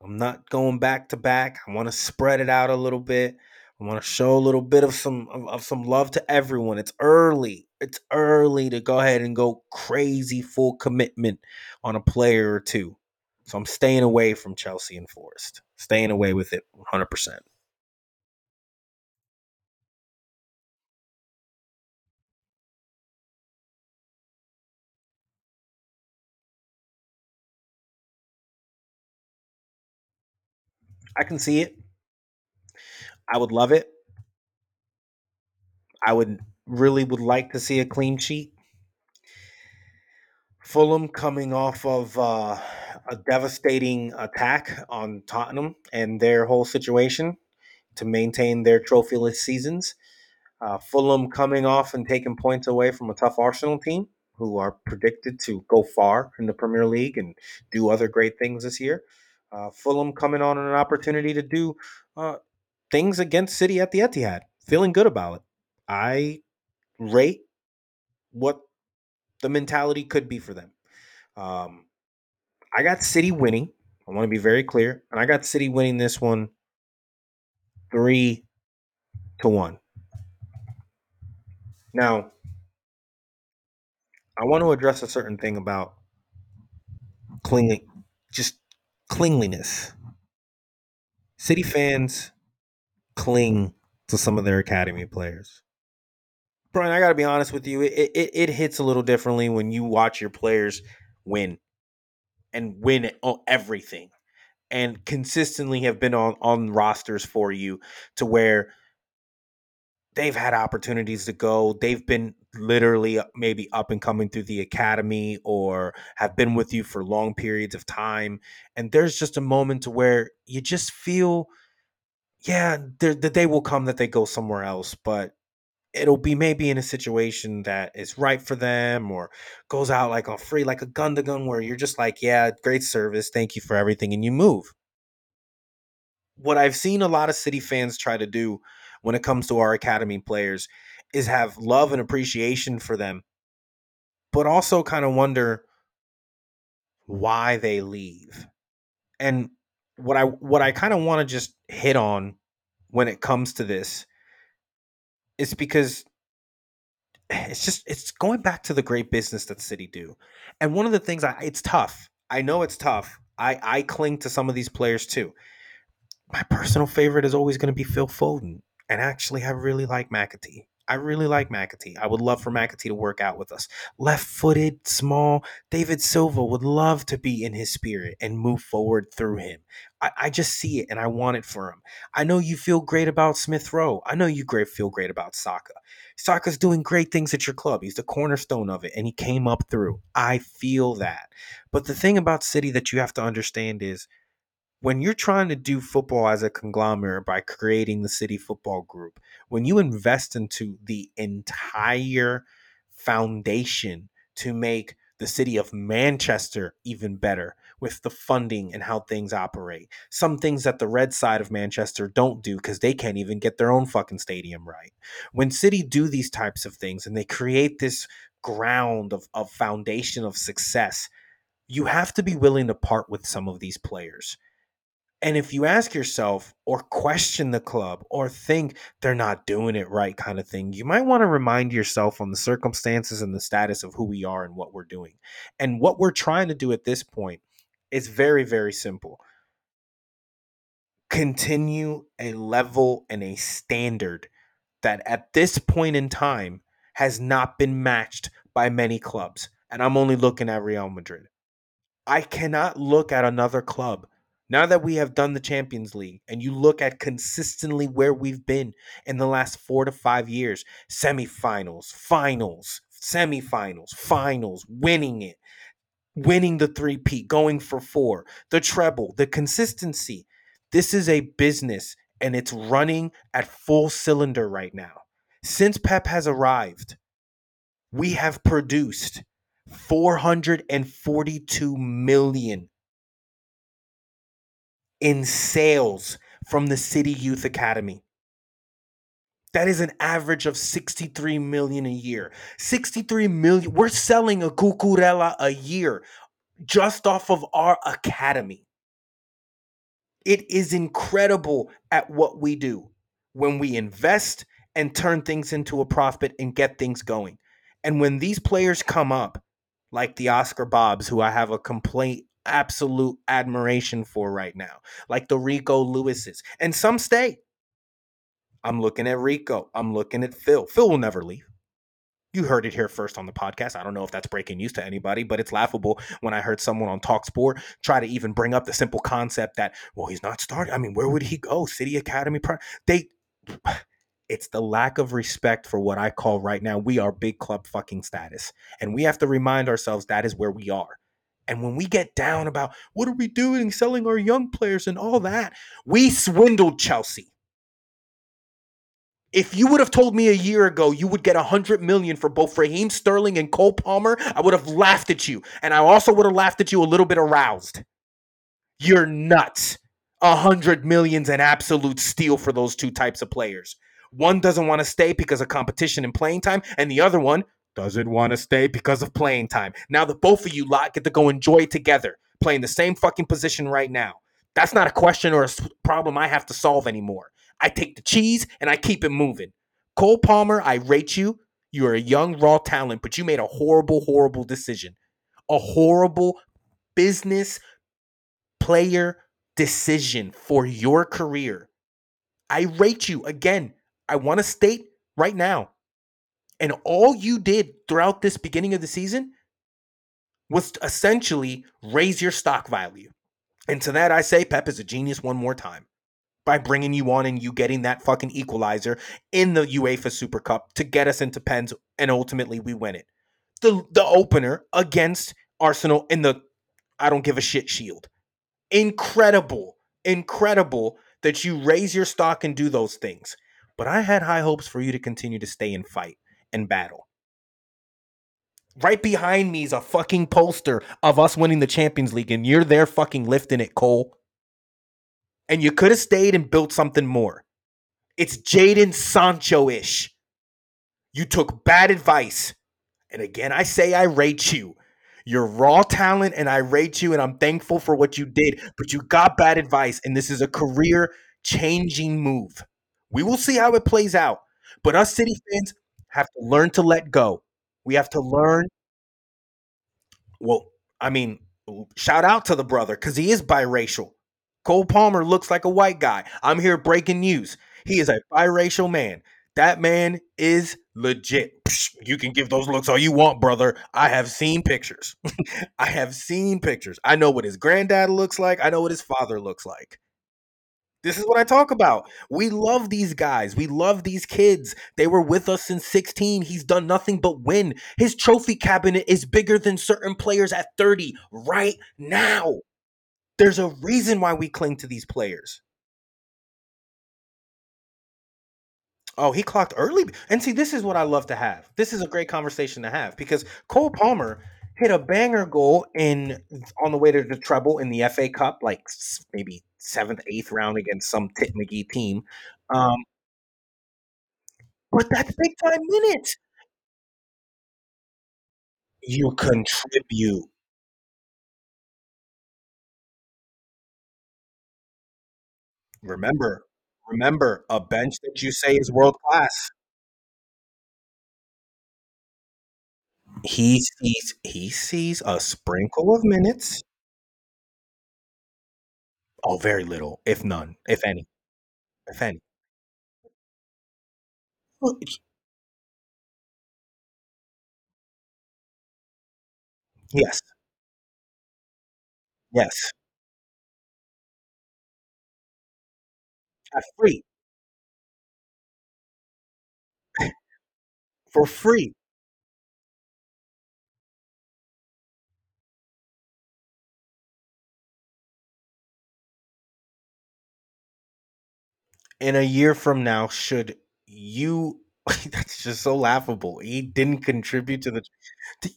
I'm not going back to back. I want to spread it out a little bit. I want to show a little bit of some of, of, some love to everyone. It's early it's early to go ahead and go crazy full commitment on a player or two. So I'm staying away from Chelsea and Forest. Staying away with it 100%. I can see it. I would love it. I would really would like to see a clean sheet. Fulham coming off of uh, a devastating attack on Tottenham and their whole situation to maintain their trophyless seasons. Uh, Fulham coming off and taking points away from a tough Arsenal team who are predicted to go far in the Premier League and do other great things this year. Uh, Fulham coming on an opportunity to do uh, things against City at the Etihad, feeling good about it. I rate what the mentality could be for them. Um, I got City winning. I want to be very clear, and I got City winning this one three to one. Now, I want to address a certain thing about clinging, just cleanliness. City fans cling to some of their academy players. Brian, I got to be honest with you. It, it, it hits a little differently when you watch your players win and win everything and consistently have been on, on rosters for you to where they've had opportunities to go. They've been literally uh, maybe up and coming through the academy or have been with you for long periods of time. And there's just a moment to where you just feel, yeah, the day will come that they go somewhere else, but it'll be maybe in a situation that is right for them or goes out like on free, like a gun to gun where you're just like, yeah, great service. Thank you for everything. And you move. What I've seen a lot of City fans try to do when it comes to our academy players is have love and appreciation for them, but also kind of wonder why they leave. And what I what I kind of want to just hit on when it comes to this is because it's just it's going back to the great business that City do. And one of the things I it's tough. I know it's tough. I I cling to some of these players too. My personal favorite is always going to be Phil Foden. And actually, I really like McAtee. I really like McAtee. I would love for McAtee to work out with us. Left footed, small. David Silva would love to be in his spirit and move forward through him. I, I, just see it and I want it for him. I know you feel great about Smith Rowe. I know you great feel great about Saka. Saka's doing great things at your club. He's the cornerstone of it and he came up through. I feel that. But the thing about City that you have to understand is when you're trying to do football as a conglomerate by creating the city football group, when you invest into the entire foundation to make the city of Manchester even better with the funding and how things operate. Some things that the red side of Manchester don't do because they can't even get their own fucking stadium right. When City do these types of things and they create this ground of, of foundation of success, you have to be willing to part with some of these players. And if you ask yourself or question the club or think they're not doing it right, kind of thing, you might want to remind yourself on the circumstances and the status of who we are and what we're doing. And what we're trying to do at this point is very, very simple continue a level and a standard that at this point in time has not been matched by many clubs. And I'm only looking at Real Madrid. I cannot look at another club now that we have done the Champions League and you look at consistently where we've been in the last four to five years semifinals, finals, semifinals, finals, winning it, winning the three P, going for four, the treble, the consistency. This is a business and it's running at full cylinder right now. Since Pep has arrived, we have produced 442 million in sales from the City Youth Academy. That is an average of 63 million a year. 63 million. We're selling a Cucurella a year just off of our academy. It is incredible at what we do when we invest and turn things into a profit and get things going. And when these players come up, like the Oscar Bobbs, who I have a complete absolute admiration for right now, like the Rico Lewis's, and some stay. I'm looking at Rico. I'm looking at Phil. Phil will never leave. You heard it here first on the podcast. I don't know if that's breaking news to anybody, but it's laughable when I heard someone on Talk Sport try to even bring up the simple concept that, well, he's not starting. I mean, where would he go? City Academy. Pro- They it's the lack of respect for what I call right now we are big club fucking status. And we have to remind ourselves that is where we are. And when we get down about what are we doing selling our young players and all that, we swindled Chelsea. If you would have told me a year ago you would get a hundred million for both Raheem Sterling and Cole Palmer, I would have laughed at you. And I also would have laughed at you a little bit aroused. You're nuts. A hundred million's an absolute steal for those two types of players. One doesn't want to stay because of competition and playing time, and the other one doesn't want to stay because of playing time. Now the both of you lot get to go enjoy together, playing the same fucking position right now. That's not a question or a problem I have to solve anymore. I take the cheese and I keep it moving. Cole Palmer, I rate you. You're a young, raw talent, but you made a horrible, horrible decision. A horrible business player decision for your career. I rate you again. I want to state right now. And all you did throughout this beginning of the season was essentially raise your stock value. And to that, I say Pep is a genius one more time by bringing you on and you getting that fucking equalizer in the UEFA Super Cup to get us into pens, and ultimately we win it. The the opener against Arsenal in the I don't give a shit shield. Incredible, incredible that you raise your stock and do those things. But I had high hopes for you to continue to stay and fight and battle. Right behind me is a fucking poster of us winning the Champions League, and you're there fucking lifting it, Cole and you could have stayed and built something more. It's Jadon Sancho ish. You took bad advice. And again, I say I rate you. You're raw talent, and I rate you, and I'm thankful for what you did, but you got bad advice, and this is a career changing move. We will see how it plays out. But us City fans have to learn to let go. We have to learn. Well, I mean, shout out to the brother because he is biracial. Cole Palmer looks like a white guy. I'm here breaking news. He is a biracial man. That man is legit. You can give those looks all you want, brother. I have seen pictures. I have seen pictures. I know what his granddad looks like. I know what his father looks like. This is what I talk about. We love these guys. We love these kids. They were with us since 16. He's done nothing but win. His trophy cabinet is bigger than certain players at 30 right now. There's a reason why we cling to these players. Oh, he clocked early. And see, this is what I love to have. This is a great conversation to have because Cole Palmer hit a banger goal in on the way to the treble in the FA Cup, like maybe seventh, eighth round against some Tit McGee team. Um, but that's big time minutes. You contribute. Remember, remember, a bench that you say is world class. He sees he sees a sprinkle of minutes. Oh, very little, if none, if any, if any. Yes, yes, for free, for free. In a year from now, should you that's just so laughable. He didn't contribute to the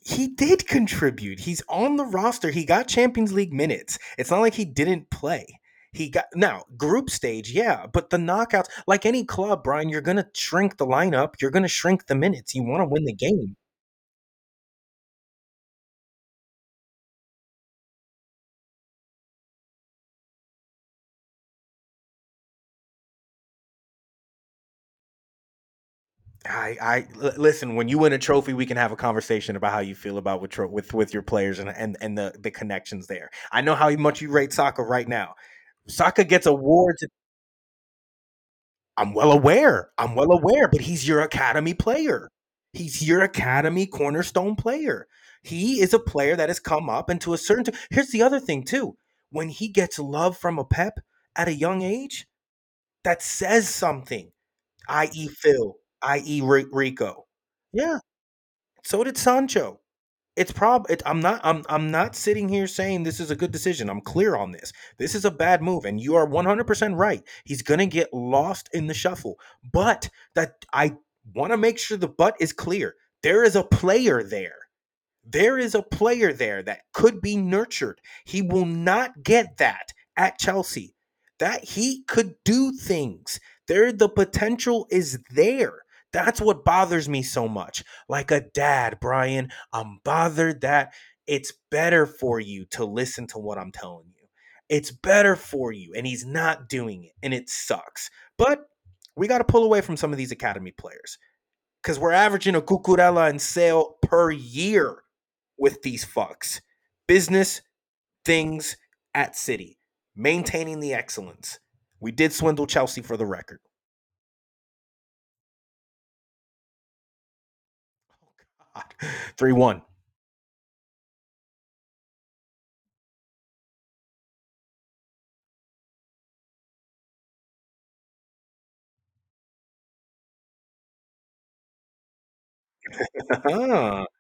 he did contribute. He's on the roster. He got Champions League minutes. It's not like he didn't play. He got now group stage, yeah, but the knockouts, like any club, Brian, you're gonna shrink the lineup. You're gonna shrink the minutes. You want to win the game. I, I l- listen. When you win a trophy, we can have a conversation about how you feel about with tro- with with your players and and and the the connections there. I know how much you rate soccer right now. Soccer gets awards. I'm well aware. I'm well aware, but he's your academy player. He's your academy cornerstone player. He is a player that has come up and to a certain. T- Here's the other thing too: when he gets love from a Pep at a young age, that says something. I.e., Phil, i.e., Rico. Yeah. So did Sancho. It's prob it, I'm not I'm I'm not sitting here saying this is a good decision. I'm clear on this. This is a bad move and you are 100% right. He's going to get lost in the shuffle. But that I want to make sure the butt is clear. There is a player there. There is a player there that could be nurtured. He will not get that at Chelsea. That he could do things. There the potential is there. That's what bothers me so much. Like a dad, Brian, I'm bothered that it's better for you to listen to what I'm telling you. It's better for you. And he's not doing it. And it sucks. But we got to pull away from some of these academy players because we're averaging a Cucurella and sale per year with these fucks. Business things at City, maintaining the excellence. We did swindle Chelsea for the record. 3 1.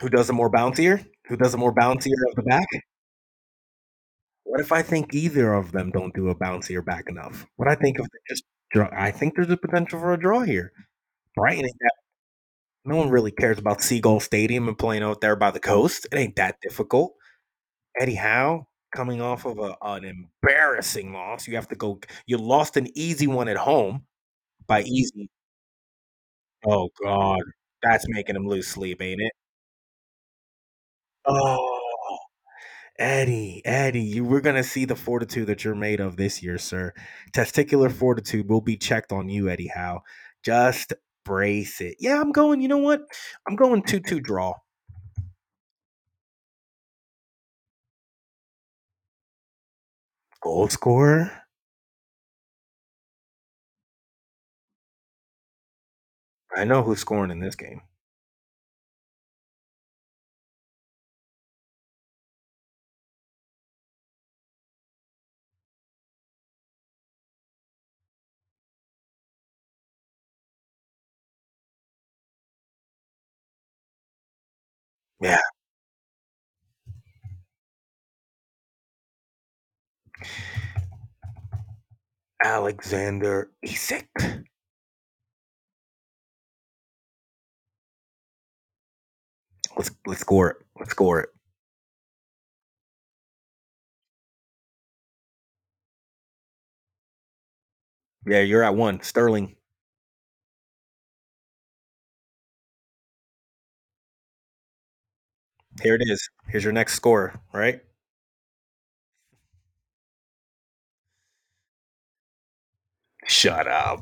Who does it more bouncier? Who does it more bouncier of the back? What if I think either of them don't do a bouncier back enough? What I think of just draw? I think there's a potential for a draw here. Brighton ain't that. No one really cares about Seagull Stadium and playing out there by the coast. It ain't that difficult. Eddie Howe coming off of a, an embarrassing loss. You have to go. You lost an easy one at home by easy. Oh God, that's making him lose sleep, ain't it? Oh, Eddie, Eddie, you we're gonna see the fortitude that you're made of this year, sir. Testicular fortitude will be checked on you, Eddie Howe. Just brace it. Yeah, I'm going. You know what? I'm going two-two draw. Goal scorer. I know who's scoring in this game. Alexander Isak. Let's let's score it. Let's score it. Yeah, you're at one. Sterling. Here it is. Here's your next score, right? Shut up.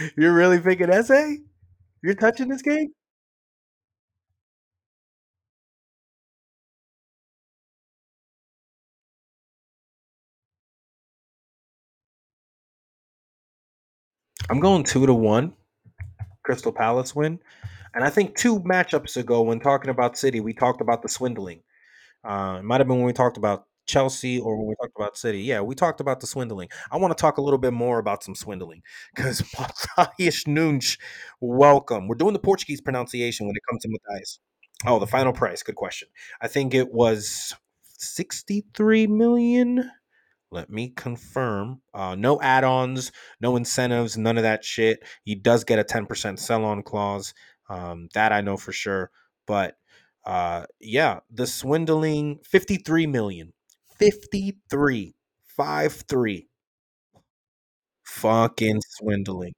You're really thinking essay? You're touching this game? I'm going two to one. Crystal Palace win. And I think two matchups ago, when talking about City, we talked about the swindling. Uh, it might have been when we talked about Chelsea or when we talked about City. Yeah, we talked about the swindling. I want to talk a little bit more about some swindling because Matheus Nunes, welcome. We're doing the Portuguese pronunciation when it comes to Matheus. Oh, the final price. Good question. I think it was 63 million. Let me confirm. Uh, no add-ons, no incentives, none of that shit. He does get a 10% sell-on clause. Um, that I know for sure. But uh, yeah, the swindling 53 million. 53. 5 3. Fucking swindling.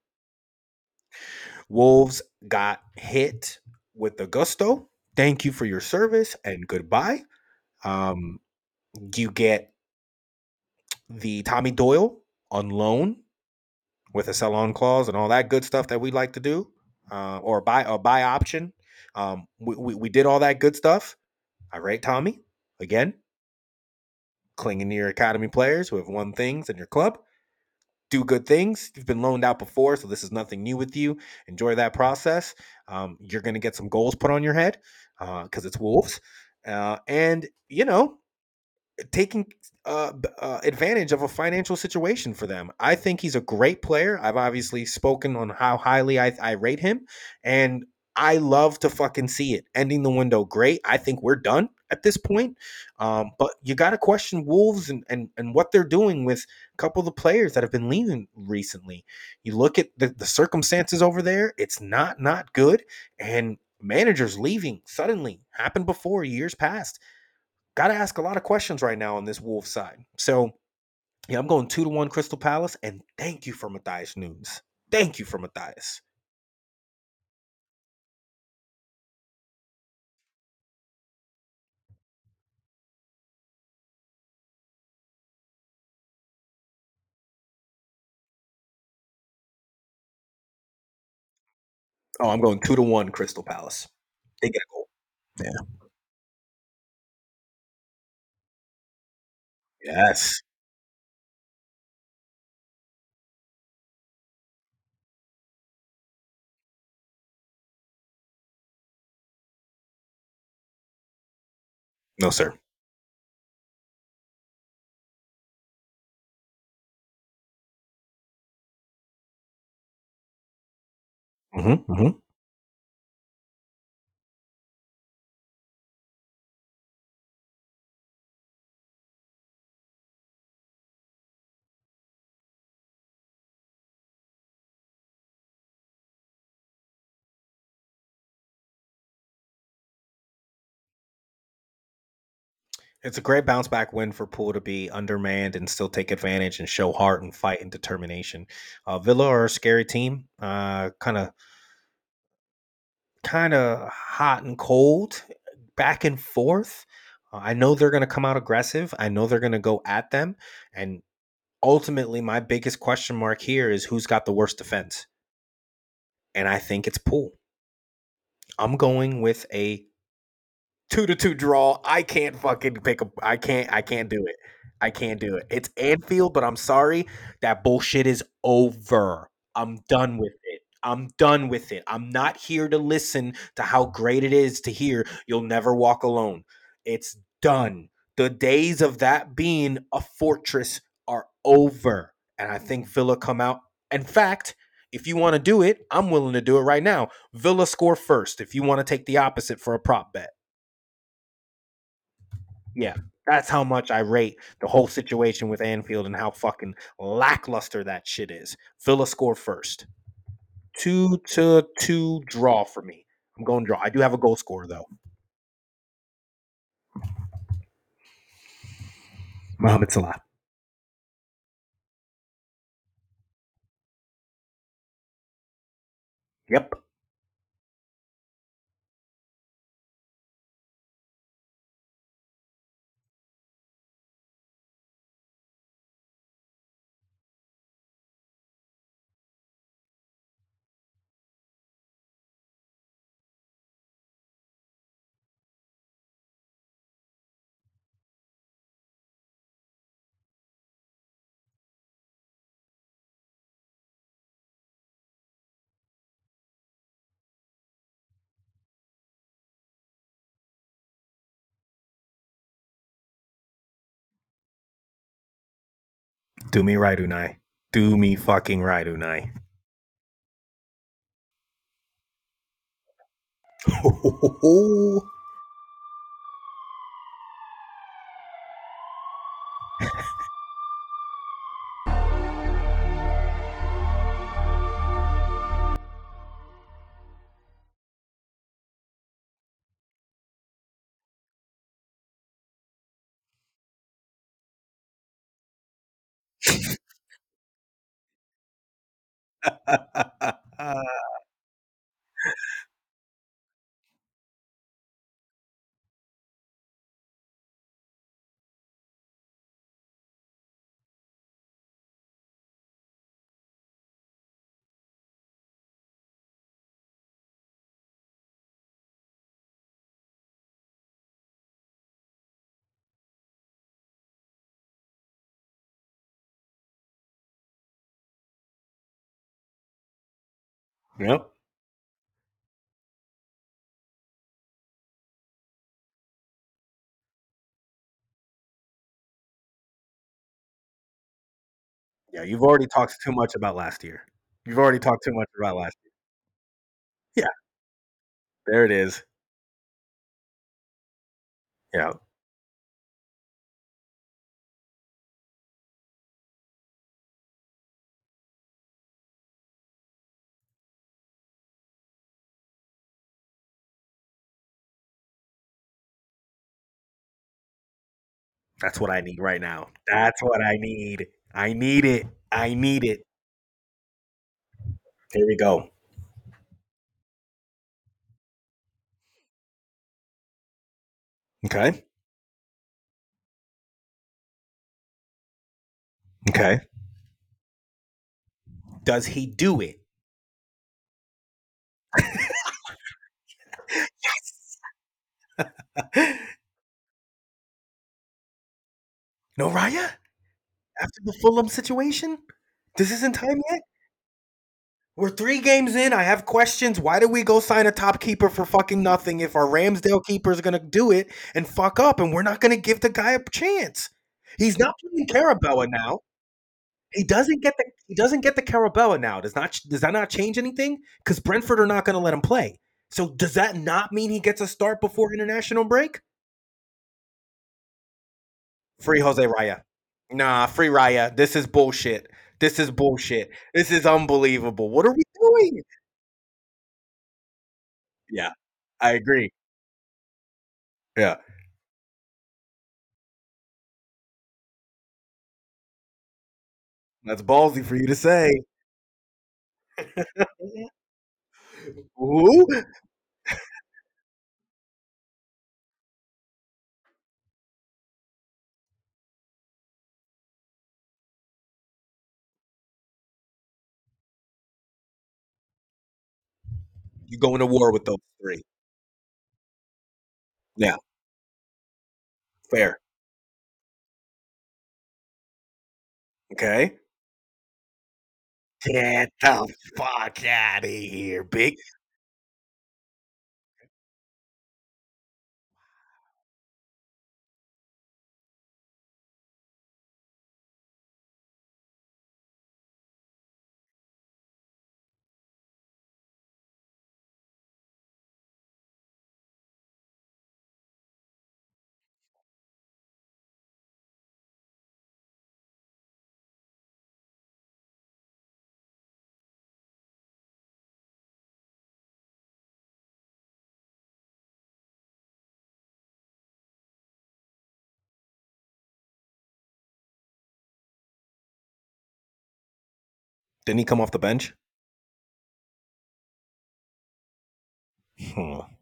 Wolves got hit with the gusto. Thank you for your service and goodbye. Um, you get the Tommy Doyle on loan with a sell on clause and all that good stuff that we like to do, uh, or buy a buy option. Um, we, we, we did all that good stuff. All right, Tommy. Again, clinging to your academy players who have won things in your club. do good things. You've been loaned out before, so this is nothing new with you. Enjoy that process. Um, you're going to get some goals put on your head because uh, it's Wolves. Uh, and, you know, taking uh, uh, advantage of a financial situation for them. I think he's a great player. I've obviously spoken on how highly I, I rate him, and I love to fucking see it. Ending the window, great. I think we're done at this point. Um, but you got to question Wolves and, and and what they're doing with a couple of the players that have been leaving recently. You look at the, the circumstances over there; it's not not good, and managers leaving suddenly happened before years past got to ask a lot of questions right now on this Wolves side. So, yeah, I'm going two to one Crystal Palace, and thank you for Matheus Nunes. Thank you for Matheus. Oh, I'm going two to one Crystal Palace. They get a goal. Yeah. Yes. No, sir. Mm-hmm, mm-hmm. It's a great bounce back win for Pool to be undermanned and still take advantage and show heart and fight and determination. Uh, Villa are a scary team, uh, kind of, kind of hot and cold, back and forth. Uh, I know they're going to come out aggressive. I know they're going to go at them, and ultimately, my biggest question mark here is who's got the worst defense, and I think it's Pool. I'm going with a two to two draw. I can't fucking pick a. I can't. I can't do it. I can't do it. It's Anfield, but I'm sorry. That bullshit is over. I'm done with it. I'm done with it. I'm not here to listen to how great it is to hear you'll never walk alone. It's done. The days of that being a fortress are over. And I think Villa come out. In fact, if you want to do it, I'm willing to do it right now. Villa score first if you want to take the opposite for a prop bet. Yeah, that's how much I rate the whole situation with Anfield and how fucking lackluster that shit is. Villa score first. Two to two draw for me. I'm going to draw. I do have a goal scorer though. Mohamed Salah. Yep. Do me right, Unai. Do me fucking right, Unai. Ho, ho, ho, ho. uh, Yeah, you've already talked too much about last year. You've already talked too much about last year. Yeah. There it is. Yeah. That's what I need right now. That's what I need. I need it. I need it. Here we go. Okay. Okay. Does he do it? no Raya? After the Fulham situation? This isn't time yet? We're three games in. I have questions. Why did we go sign a top keeper for fucking nothing if our Ramsdale keeper is gonna do it and fuck up and we're not gonna give the guy a chance? He's not playing Carabao now. He doesn't get the he doesn't get the Carabao now. Does not does that not change anything? Because Brentford are not gonna let him play. So does that not mean he gets a start before international break? Free Jose Raya. Nah, free Raya. This is bullshit. This is bullshit. This is unbelievable. What are we doing? Yeah, I agree. Yeah. That's ballsy for you to say. Who? You going to war with those three. Yeah. Fair. Okay. Get the fuck out of here, big. Didn't he come off the bench?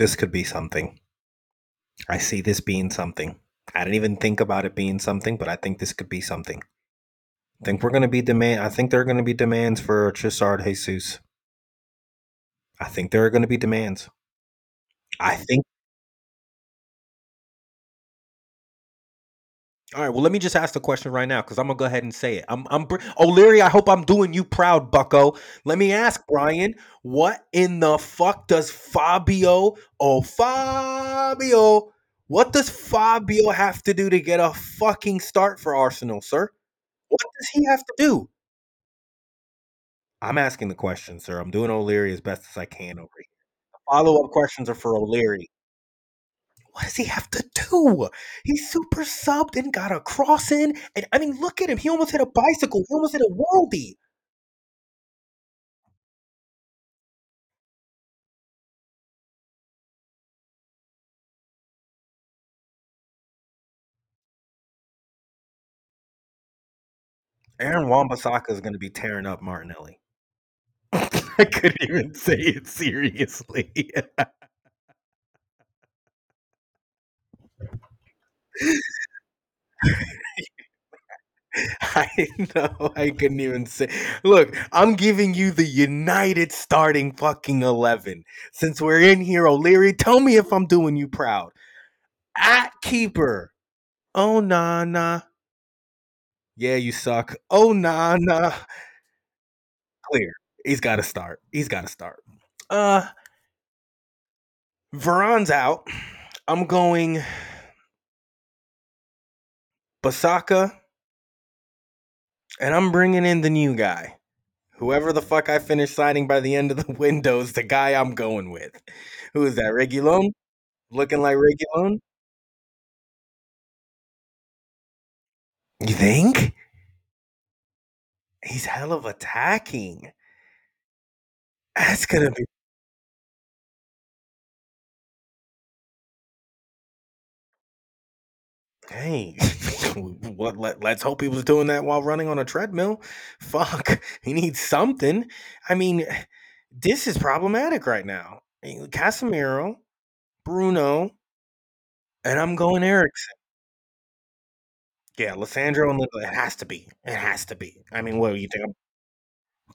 This could be something. I see this being something. I didn't even think about it being something, but I think this could be something. I think we're going to be demand. I think there are going to be demands for Chisard Jesus. I think there are going to be demands. I think. All right. Well, let me just ask the question right now because I'm gonna go ahead and say it. I'm, I'm O'Leary. I hope I'm doing you proud, Bucko. Let me ask Brian, what in the fuck does Fabio? Oh, Fabio. What does Fabio have to do to get a fucking start for Arsenal, sir? What does he have to do? I'm asking the question, sir. I'm doing O'Leary as best as I can over here. Follow up questions are for O'Leary. What does he have to do? He super subbed and got a cross in. And I mean, look at him. He almost hit a bicycle. He almost hit a worldie. Aaron Wan-Bissaka is going to be tearing up Martinelli. I couldn't even say it seriously. I know. I couldn't even say. Look, I'm giving you the United starting fucking 11. Since we're in here, O'Leary, tell me if I'm doing you proud. At keeper. Oh, nah, nah. Yeah, you suck. Oh, nah, nah. Clear. He's got to start. He's got to start. Uh, Varane's out. I'm going Bissaka, and I'm bringing in the new guy. Whoever the fuck I finish signing by the end of the window is the guy I'm going with. Who is that? Reguilon? Looking like Reguilon? You think? He's hell of attacking. That's gonna be Hey, what? Let, let's hope he was doing that while running on a treadmill. Fuck, he needs something. I mean, this is problematic right now. Casemiro, Bruno, and I'm going Eriksen. Yeah, Lisandro and it has to be. It has to be. I mean, what do you think? I'm,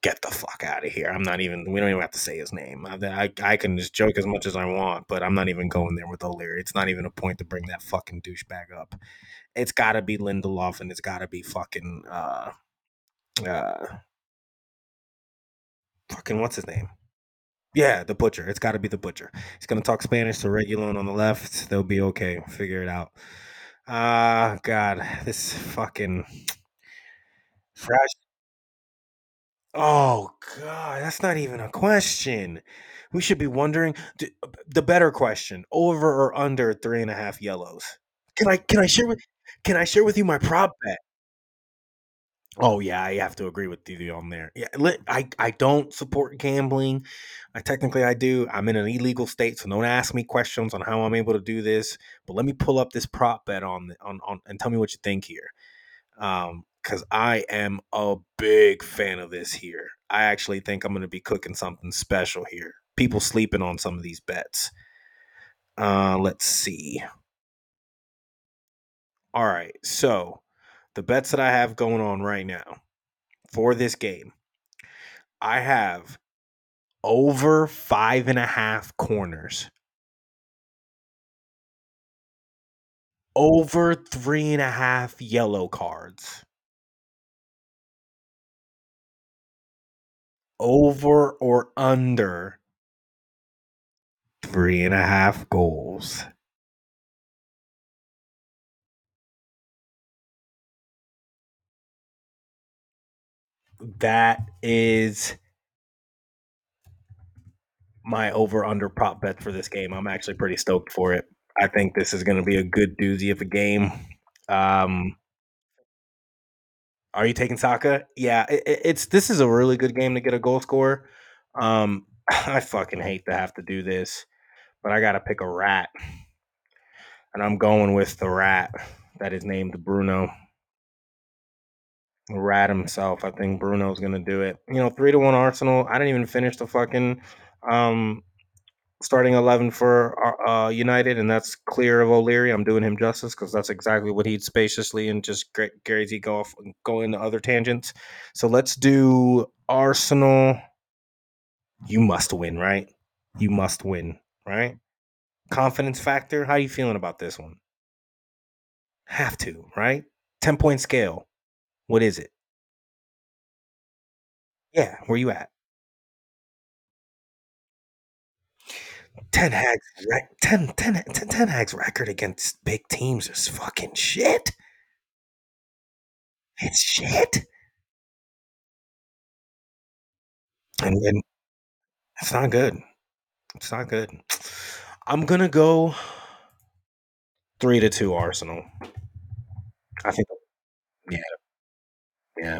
get the fuck out of here. I'm not even. We don't even have to say his name. I, I, I can just joke as much as I want, but I'm not even going there with O'Leary. It's not even a point to bring that fucking douchebag up. It's got to be Lindelof, and it's got to be fucking. uh uh Fucking what's his name? Yeah, the butcher. It's got to be the butcher. He's gonna talk Spanish to Reguilon on the left. They'll be okay. Figure it out. Ah, uh, God, this fucking fresh. Oh God, that's not even a question. We should be wondering the better question: over or under three and a half yellows. Can I can I share with can I share with you my prop bet? Oh yeah, I have to agree with you on there. Yeah, I I don't support gambling. I technically I do. I'm in an illegal state, so don't ask me questions on how I'm able to do this. But let me pull up this prop bet on on, on and tell me what you think here. Um, because I am a big fan of this here. I actually think I'm going to be cooking something special here. People sleeping on some of these bets. Uh, let's see. All right, so the bets that I have going on right now for this game, I have over five and a half corners, over three and a half yellow cards, over or under three and a half goals. that is my over under prop bet for this game. I'm actually pretty stoked for it. I think this is going to be a good doozy of a game. Um, are you taking Saka? Yeah, it, it's this is a really good game to get a goal score. Um, I fucking hate to have to do this, but I got to pick a rat, and I'm going with the rat that is named Bruno rat himself. I think Bruno's gonna do it. You know, three to one Arsenal. I didn't even finish the fucking um, starting eleven for uh, United, and that's clear of O'Leary. I'm doing him justice because that's exactly what he'd spaciously and just Gary Z go off go into other tangents. So let's do Arsenal. You must win, right? You must win, right? Confidence factor. How are you feeling about this one? Have to, right? 10 point scale. What is it? Yeah, where you at? Ten Hag's rec- 10, 10, 10, 10 Hag's record against big teams is fucking shit. It's shit. And then it's not good. It's not good. I'm gonna go three to two Arsenal. I think. Yeah. Yeah.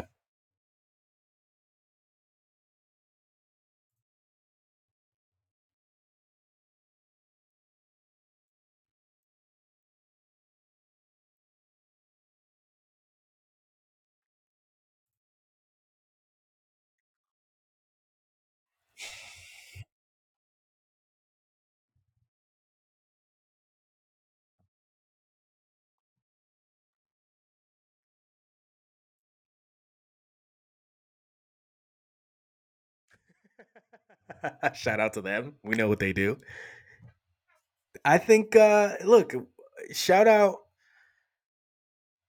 Shout out to them. We know what they do. I think uh look, shout out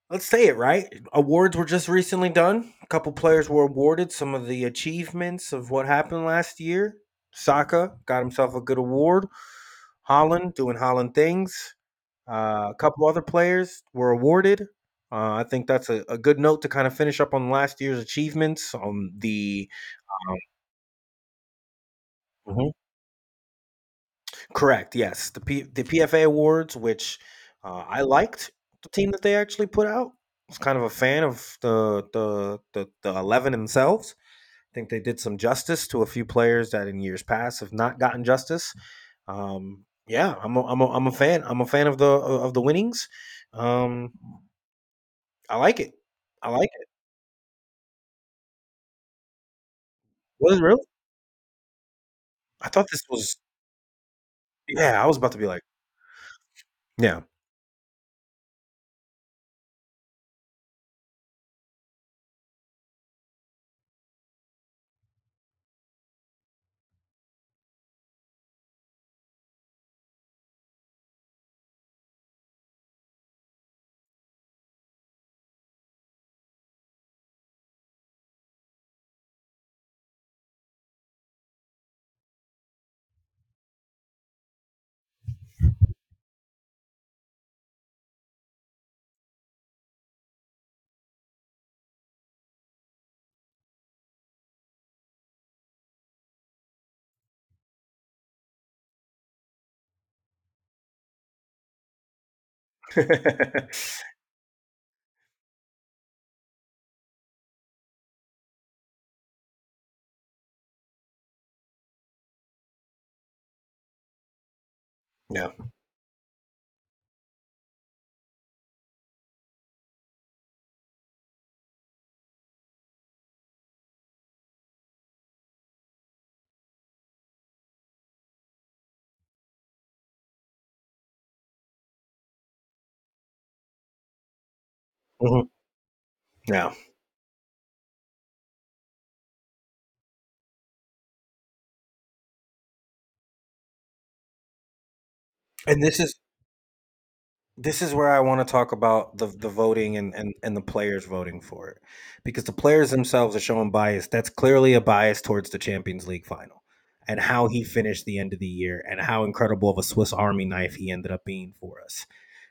let's say it right. Awards were just recently done. A couple players were awarded some of the achievements of what happened last year. Saka got himself a good award. Haaland doing Haaland things. Uh, a couple other players were awarded. Uh, I think that's a, a good note to kind of finish up on last year's achievements on the. Um, mhm. Correct. Yes, the P, the PFA awards, which uh, I liked the team that they actually put out. I was kind of a fan of the the the, the eleven themselves. I think they did some justice to a few players that in years past have not gotten justice. Um, yeah, I'm a, I'm a, I'm a fan. I'm a fan of the of the winnings. Um, I like it. I like it. Was it real? I thought this was. Yeah, I was about to be like, yeah. yeah. Hmm Yeah. And this is this is where I want to talk about the the voting and, and and the players voting for it, because the players themselves are showing bias. That's clearly a bias towards the Champions League final and how he finished the end of the year and how incredible of a Swiss Army knife he ended up being for us.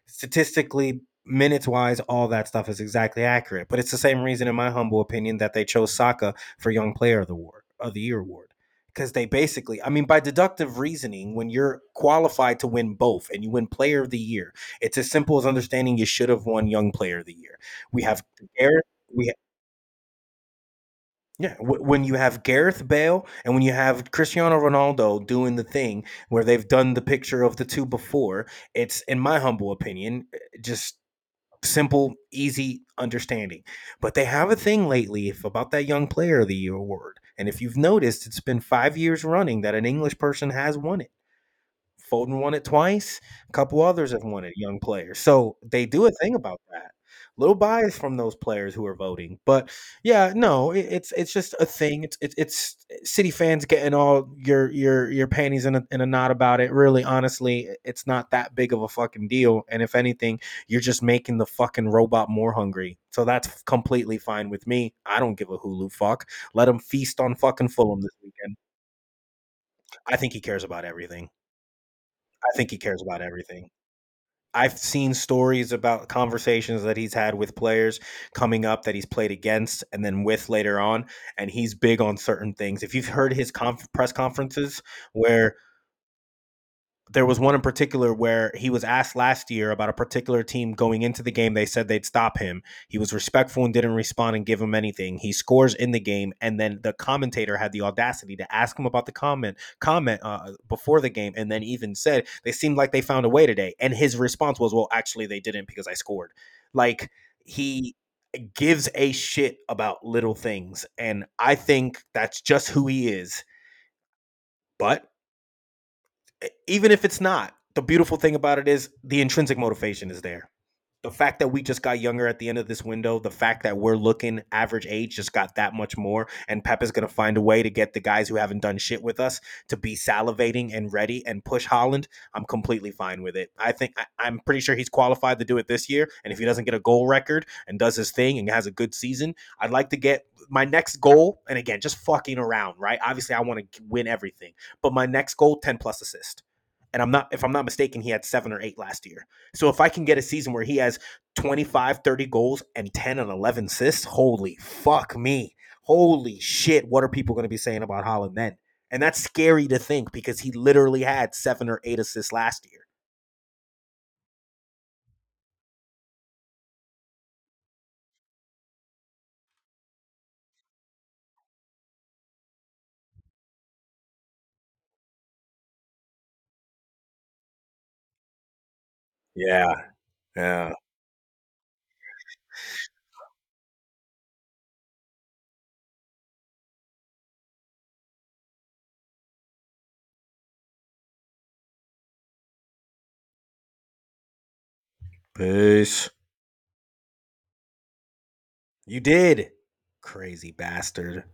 Statistically, minutes wise, all that stuff is exactly accurate. But it's the same reason, in my humble opinion, that they chose Saka for Young Player of the Award of the Year award because they basically, I mean, by deductive reasoning, when you're qualified to win both and you win Player of the Year, it's as simple as understanding you should have won Young Player of the Year. We have Gareth, we yeah, when you have Gareth Bale and when you have Cristiano Ronaldo doing the thing where they've done the picture of the two before, it's in my humble opinion eh, just simple, easy understanding. But they have a thing lately if about that young player of the year award. And if you've noticed, it's been five years running that an English person has won it. Foden won it twice. A couple others have won it, young players. So they do a thing about that. Little bias from those players who are voting, but yeah, no, it, it's it's just a thing. It's it's, it's City fans getting all your your your panties in a, in a knot about it. Really, honestly, it's not that big of a fucking deal. And if anything, you're just making the fucking robot more hungry. So that's completely fine with me. I don't give a Hulu fuck. Let him feast on fucking Fulham this weekend. I think he cares about everything. I think he cares about everything. I've seen stories about conversations that he's had with players coming up that he's played against and then with later on, and he's big on certain things. If you've heard his conf- press conferences where there was one in particular where he was asked last year about a particular team going into the game. They said they'd stop him. He was respectful and didn't respond and give him anything. He scores in the game, and then the commentator had the audacity to ask him about the comment comment uh, before the game, and then even said they seemed like they found a way today. And his response was, "Well, actually, they didn't because I scored." Like he gives a shit about little things, and I think that's just who he is. But even if it's not, the beautiful thing about it is the intrinsic motivation is there. The fact that we just got younger at the end of this window, the fact that we're looking average age just got that much more, and Pep is going to find a way to get the guys who haven't done shit with us to be salivating and ready and push Haaland. I'm completely fine with it. I think I, am pretty sure he's qualified to do it this year, and if he doesn't get a goal record and does his thing and has a good season, I'd like to get my next goal. And again, just fucking around, right? Obviously, I want to win everything, but my next goal, 10 plus assist and I'm not if I'm not mistaken he had 7 or 8 last year. So if I can get a season where he has 25 30 goals and 10 and 11 assists, holy fuck me. Holy shit, what are people going to be saying about Haaland then? And that's scary to think because he literally had 7 or 8 assists last year. Yeah. Yeah. Peace. You did. Crazy bastard.